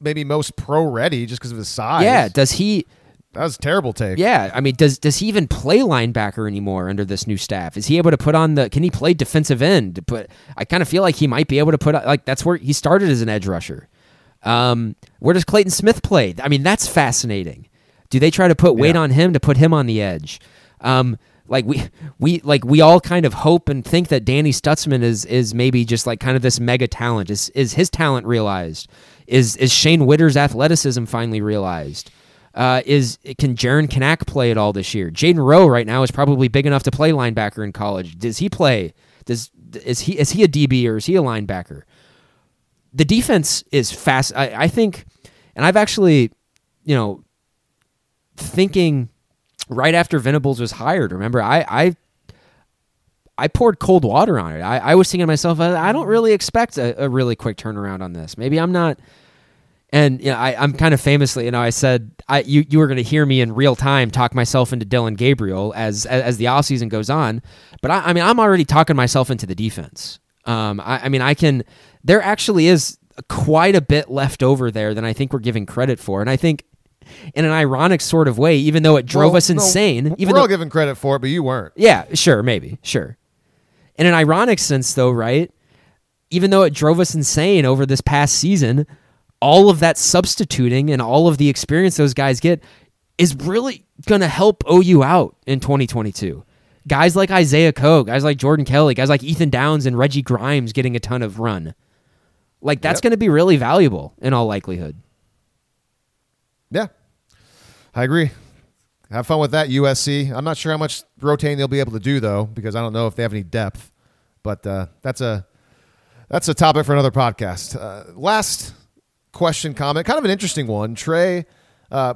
maybe most pro ready just because of his size. Yeah, does he That was a terrible take. Yeah, I mean, does does he even play linebacker anymore under this new staff? Is he able to put on the? Can he play defensive end? But I kind of feel like he might be able to put like that's where he started as an edge rusher. Um, where does Clayton Smith play? I mean, that's fascinating. Do they try to put weight Yeah. on him to put him on the edge? Um, like we we like we all kind of hope and think that Danny Stutsman is is maybe just like kind of this mega talent. Is is his talent realized? Is is Shane Whitter's athleticism finally realized? Uh, is can Jaren Kanak play at all this year? Jayden Rowe right now is probably big enough to play linebacker in college. Does he play? Does is he is he a DB or is he a linebacker? The defense is fast. I, I think, and I've actually, you know, thinking right after Venables was hired. Remember, I I I poured cold water on it. I, I was thinking to myself, I, I don't really expect a, a really quick turnaround on this. Maybe I'm not. And you know, I, I'm kind of famously, you know, I said I you, you were going to hear me in real time talk myself into Dillon Gabriel as as, as the offseason goes on. But I, I mean, I'm already talking myself into the defense. Um, I, I mean, I can. There actually is quite a bit left over there than I think we're giving credit for, and I think in an ironic sort of way, even though it drove Well, us insane. no. Even we're though all giving credit for it, but you weren't. yeah, sure, maybe, sure. In an ironic sense, though, right? Even though it drove us insane over this past season, all of that substituting and all of the experience those guys get is really going to help OU out in 2022. Guys like Isaiah Coe, guys like Jordan Kelley, guys like Ethan Downs and Reggie Grimes getting a ton of run. Like, that's Yep. going to be really valuable in all likelihood. Yeah, I agree. Have fun with that, USC. I'm not sure how much rotating they'll be able to do though, because I don't know if they have any depth. But uh, that's a that's a topic for another podcast. Uh, last question, comment, kind of an interesting one. Trey uh,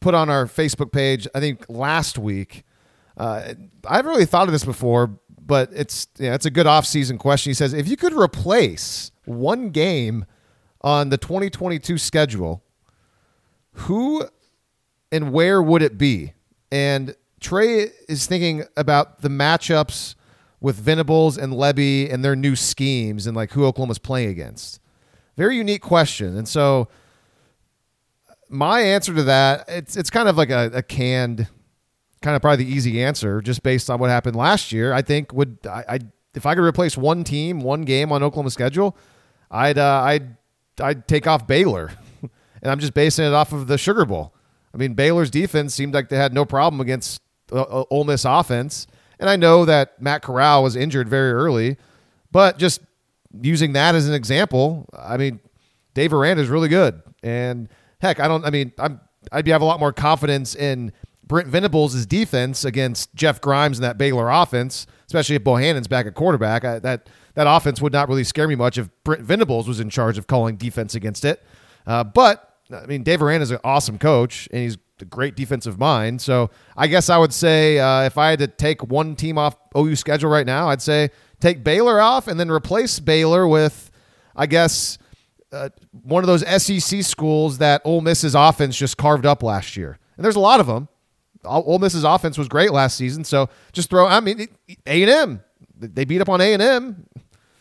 put on our Facebook page, I think last week. Uh, I haven't really thought of this before, but it's yeah, it's a good off-season question. He says, if you could replace one game on the 2022 schedule, who and where would it be? And Trey is thinking about the matchups with Venables and Lebby and their new schemes and like who Oklahoma's playing against. Very unique question. And so my answer to that, it's it's kind of like a, a canned, kind of probably the easy answer, just based on what happened last year. I think would I, I if I could replace one team, one game on Oklahoma's schedule, I'd uh, I'd I'd take off Baylor, and I'm just basing it off of the Sugar Bowl. I mean, Baylor's defense seemed like they had no problem against uh, uh, Ole Miss offense, and I know that Matt Corral was injured very early, but just using that as an example, I mean, Dave Aranda is really good, and heck, I don't. I mean, I'm I'd be have a lot more confidence in Brent Venables' defense against Jeff Grimes and that Baylor offense, especially if Bohanon's back at quarterback. I, that that offense would not really scare me much if Brent Venables was in charge of calling defense against it. Uh, but I mean, Dave Aranda is an awesome coach, and he's a great defensive mind. So I guess I would say uh, if I had to take one team off OU schedule right now, I'd say take Baylor off and then replace Baylor with, I guess, uh, one of those SEC schools that Ole Miss's offense just carved up last year. And there's a lot of them. Ole Miss's offense was great last season, so just throw. I mean, A and M, they beat up on A and M.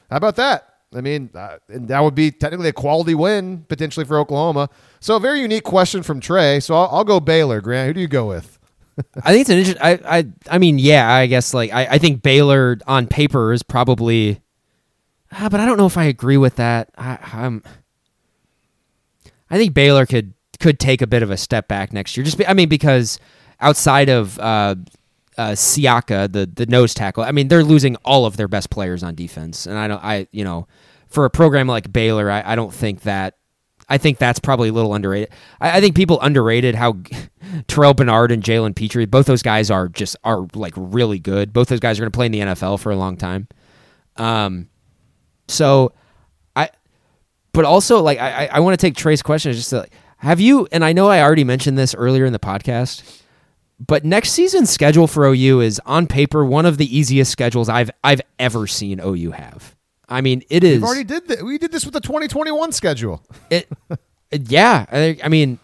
How about that? I mean, uh, and that would be technically a quality win potentially for Oklahoma. So a very unique question from Trey. So I'll, I'll go Baylor. Grant, who do you go with? I think it's an interesting. I, I I mean, yeah, I guess like I, I think Baylor on paper is probably, ah, but I don't know if I agree with that. I, I'm. I think Baylor could could take a bit of a step back next year. Just be, I mean because outside of uh, uh, Siaka, the the nose tackle, I mean they're losing all of their best players on defense, and I don't I you know for a program like Baylor, I, I don't think that I think that's probably a little underrated. I, I think people underrated how Terrel Bernard and Jalen Pitre, both those guys are just are like really good. Both those guys are going to play in the NFL for a long time. Um, so I, but also like I I want to take Trey's question just to, like have you and I know I already mentioned this earlier in the podcast, but next season's schedule for OU is on paper one of the easiest schedules I've I've ever seen OU have. I mean, it is. We already did that. We did this with the 2021 schedule. it, it- yeah. I, I mean,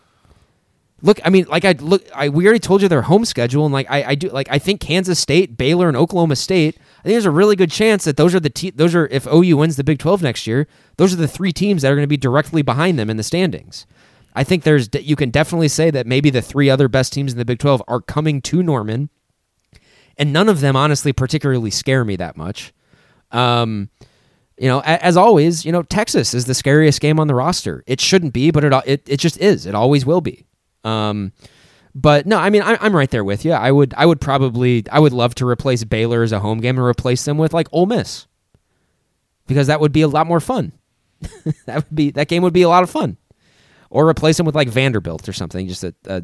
look. I mean, like I look. I we already told you their home schedule, and like I, I do. Like I think Kansas State, Baylor, and Oklahoma State. I think there's a really good chance that those are the te- those are if OU wins the Big 12 next year, those are the three teams that are going to be directly behind them in the standings. I think there's you can definitely say that maybe the three other best teams in the Big 12 are coming to Norman, and none of them honestly particularly scare me that much. Um, you know, as always, you know, Texas is the scariest game on the roster. It shouldn't be, but it it, it just is. It always will be. Um, but no, I mean, I, I'm right there with you. I would I would probably I would love to replace Baylor as a home game and replace them with like Ole Miss because that would be a lot more fun. that would be that game would be a lot of fun. Or replace them with like Vanderbilt or something, just a, a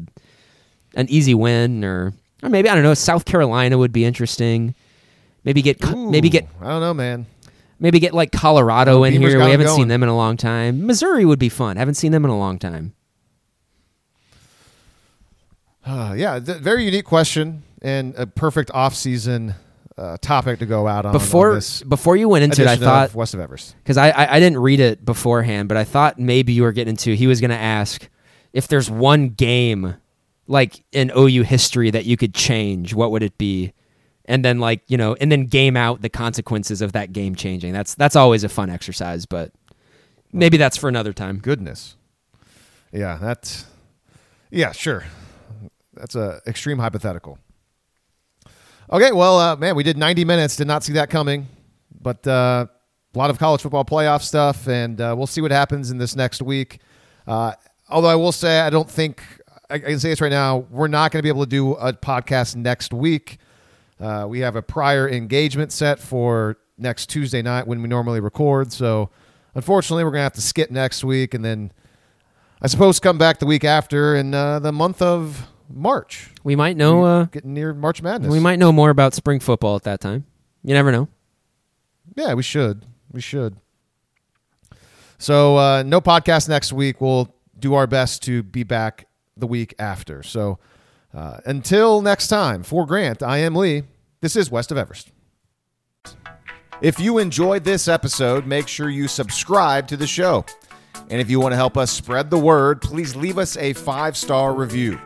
an easy win, or or maybe I don't know. South Carolina would be interesting. Maybe get Co- maybe get I don't know, man. Maybe get like Colorado in Beamer's here. We haven't going. seen them in a long time. Missouri would be fun. Haven't seen them in a long time. Uh, yeah, th- very unique question and a perfect off-season uh, topic to go out on. on Before this before you went into it, I thought of West of Everest. because I, I I didn't read it beforehand, but I thought maybe you were getting into. He was going to ask if there's one game like in OU history that you could change. What would it be? And then like you know, and then game out the consequences of that game changing. That's that's always a fun exercise, but maybe that's for another time. Goodness. Yeah, that's yeah, sure. That's a extreme hypothetical. Okay, well, uh, man, we did 90 minutes. Did not see that coming, but uh, a lot of college football playoff stuff, and uh, we'll see what happens in this next week. Uh, although I will say, I don't think I, I can say this right now. We're not going to be able to do a podcast next week. Uh, we have a prior engagement set for next Tuesday night when we normally record. So, unfortunately, we're going to have to skip next week, and then I suppose come back the week after in uh, the month of March. We might know. Uh, Getting near March Madness. we might know more about spring football at that time. You never know. Yeah, we should. We should. So, uh, no podcast next week. We'll do our best to be back the week after. So, uh, until next time, for Grant, I am Lee. This is West of Everest. If you enjoyed this episode, make sure you subscribe to the show. And if you want to help us spread the word, please leave us a five star review.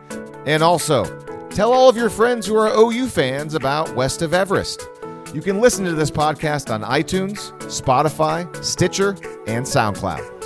And also, tell all of your friends who are OU fans about West of Everest. You can listen to this podcast on iTunes, Spotify, Stitcher, and SoundCloud.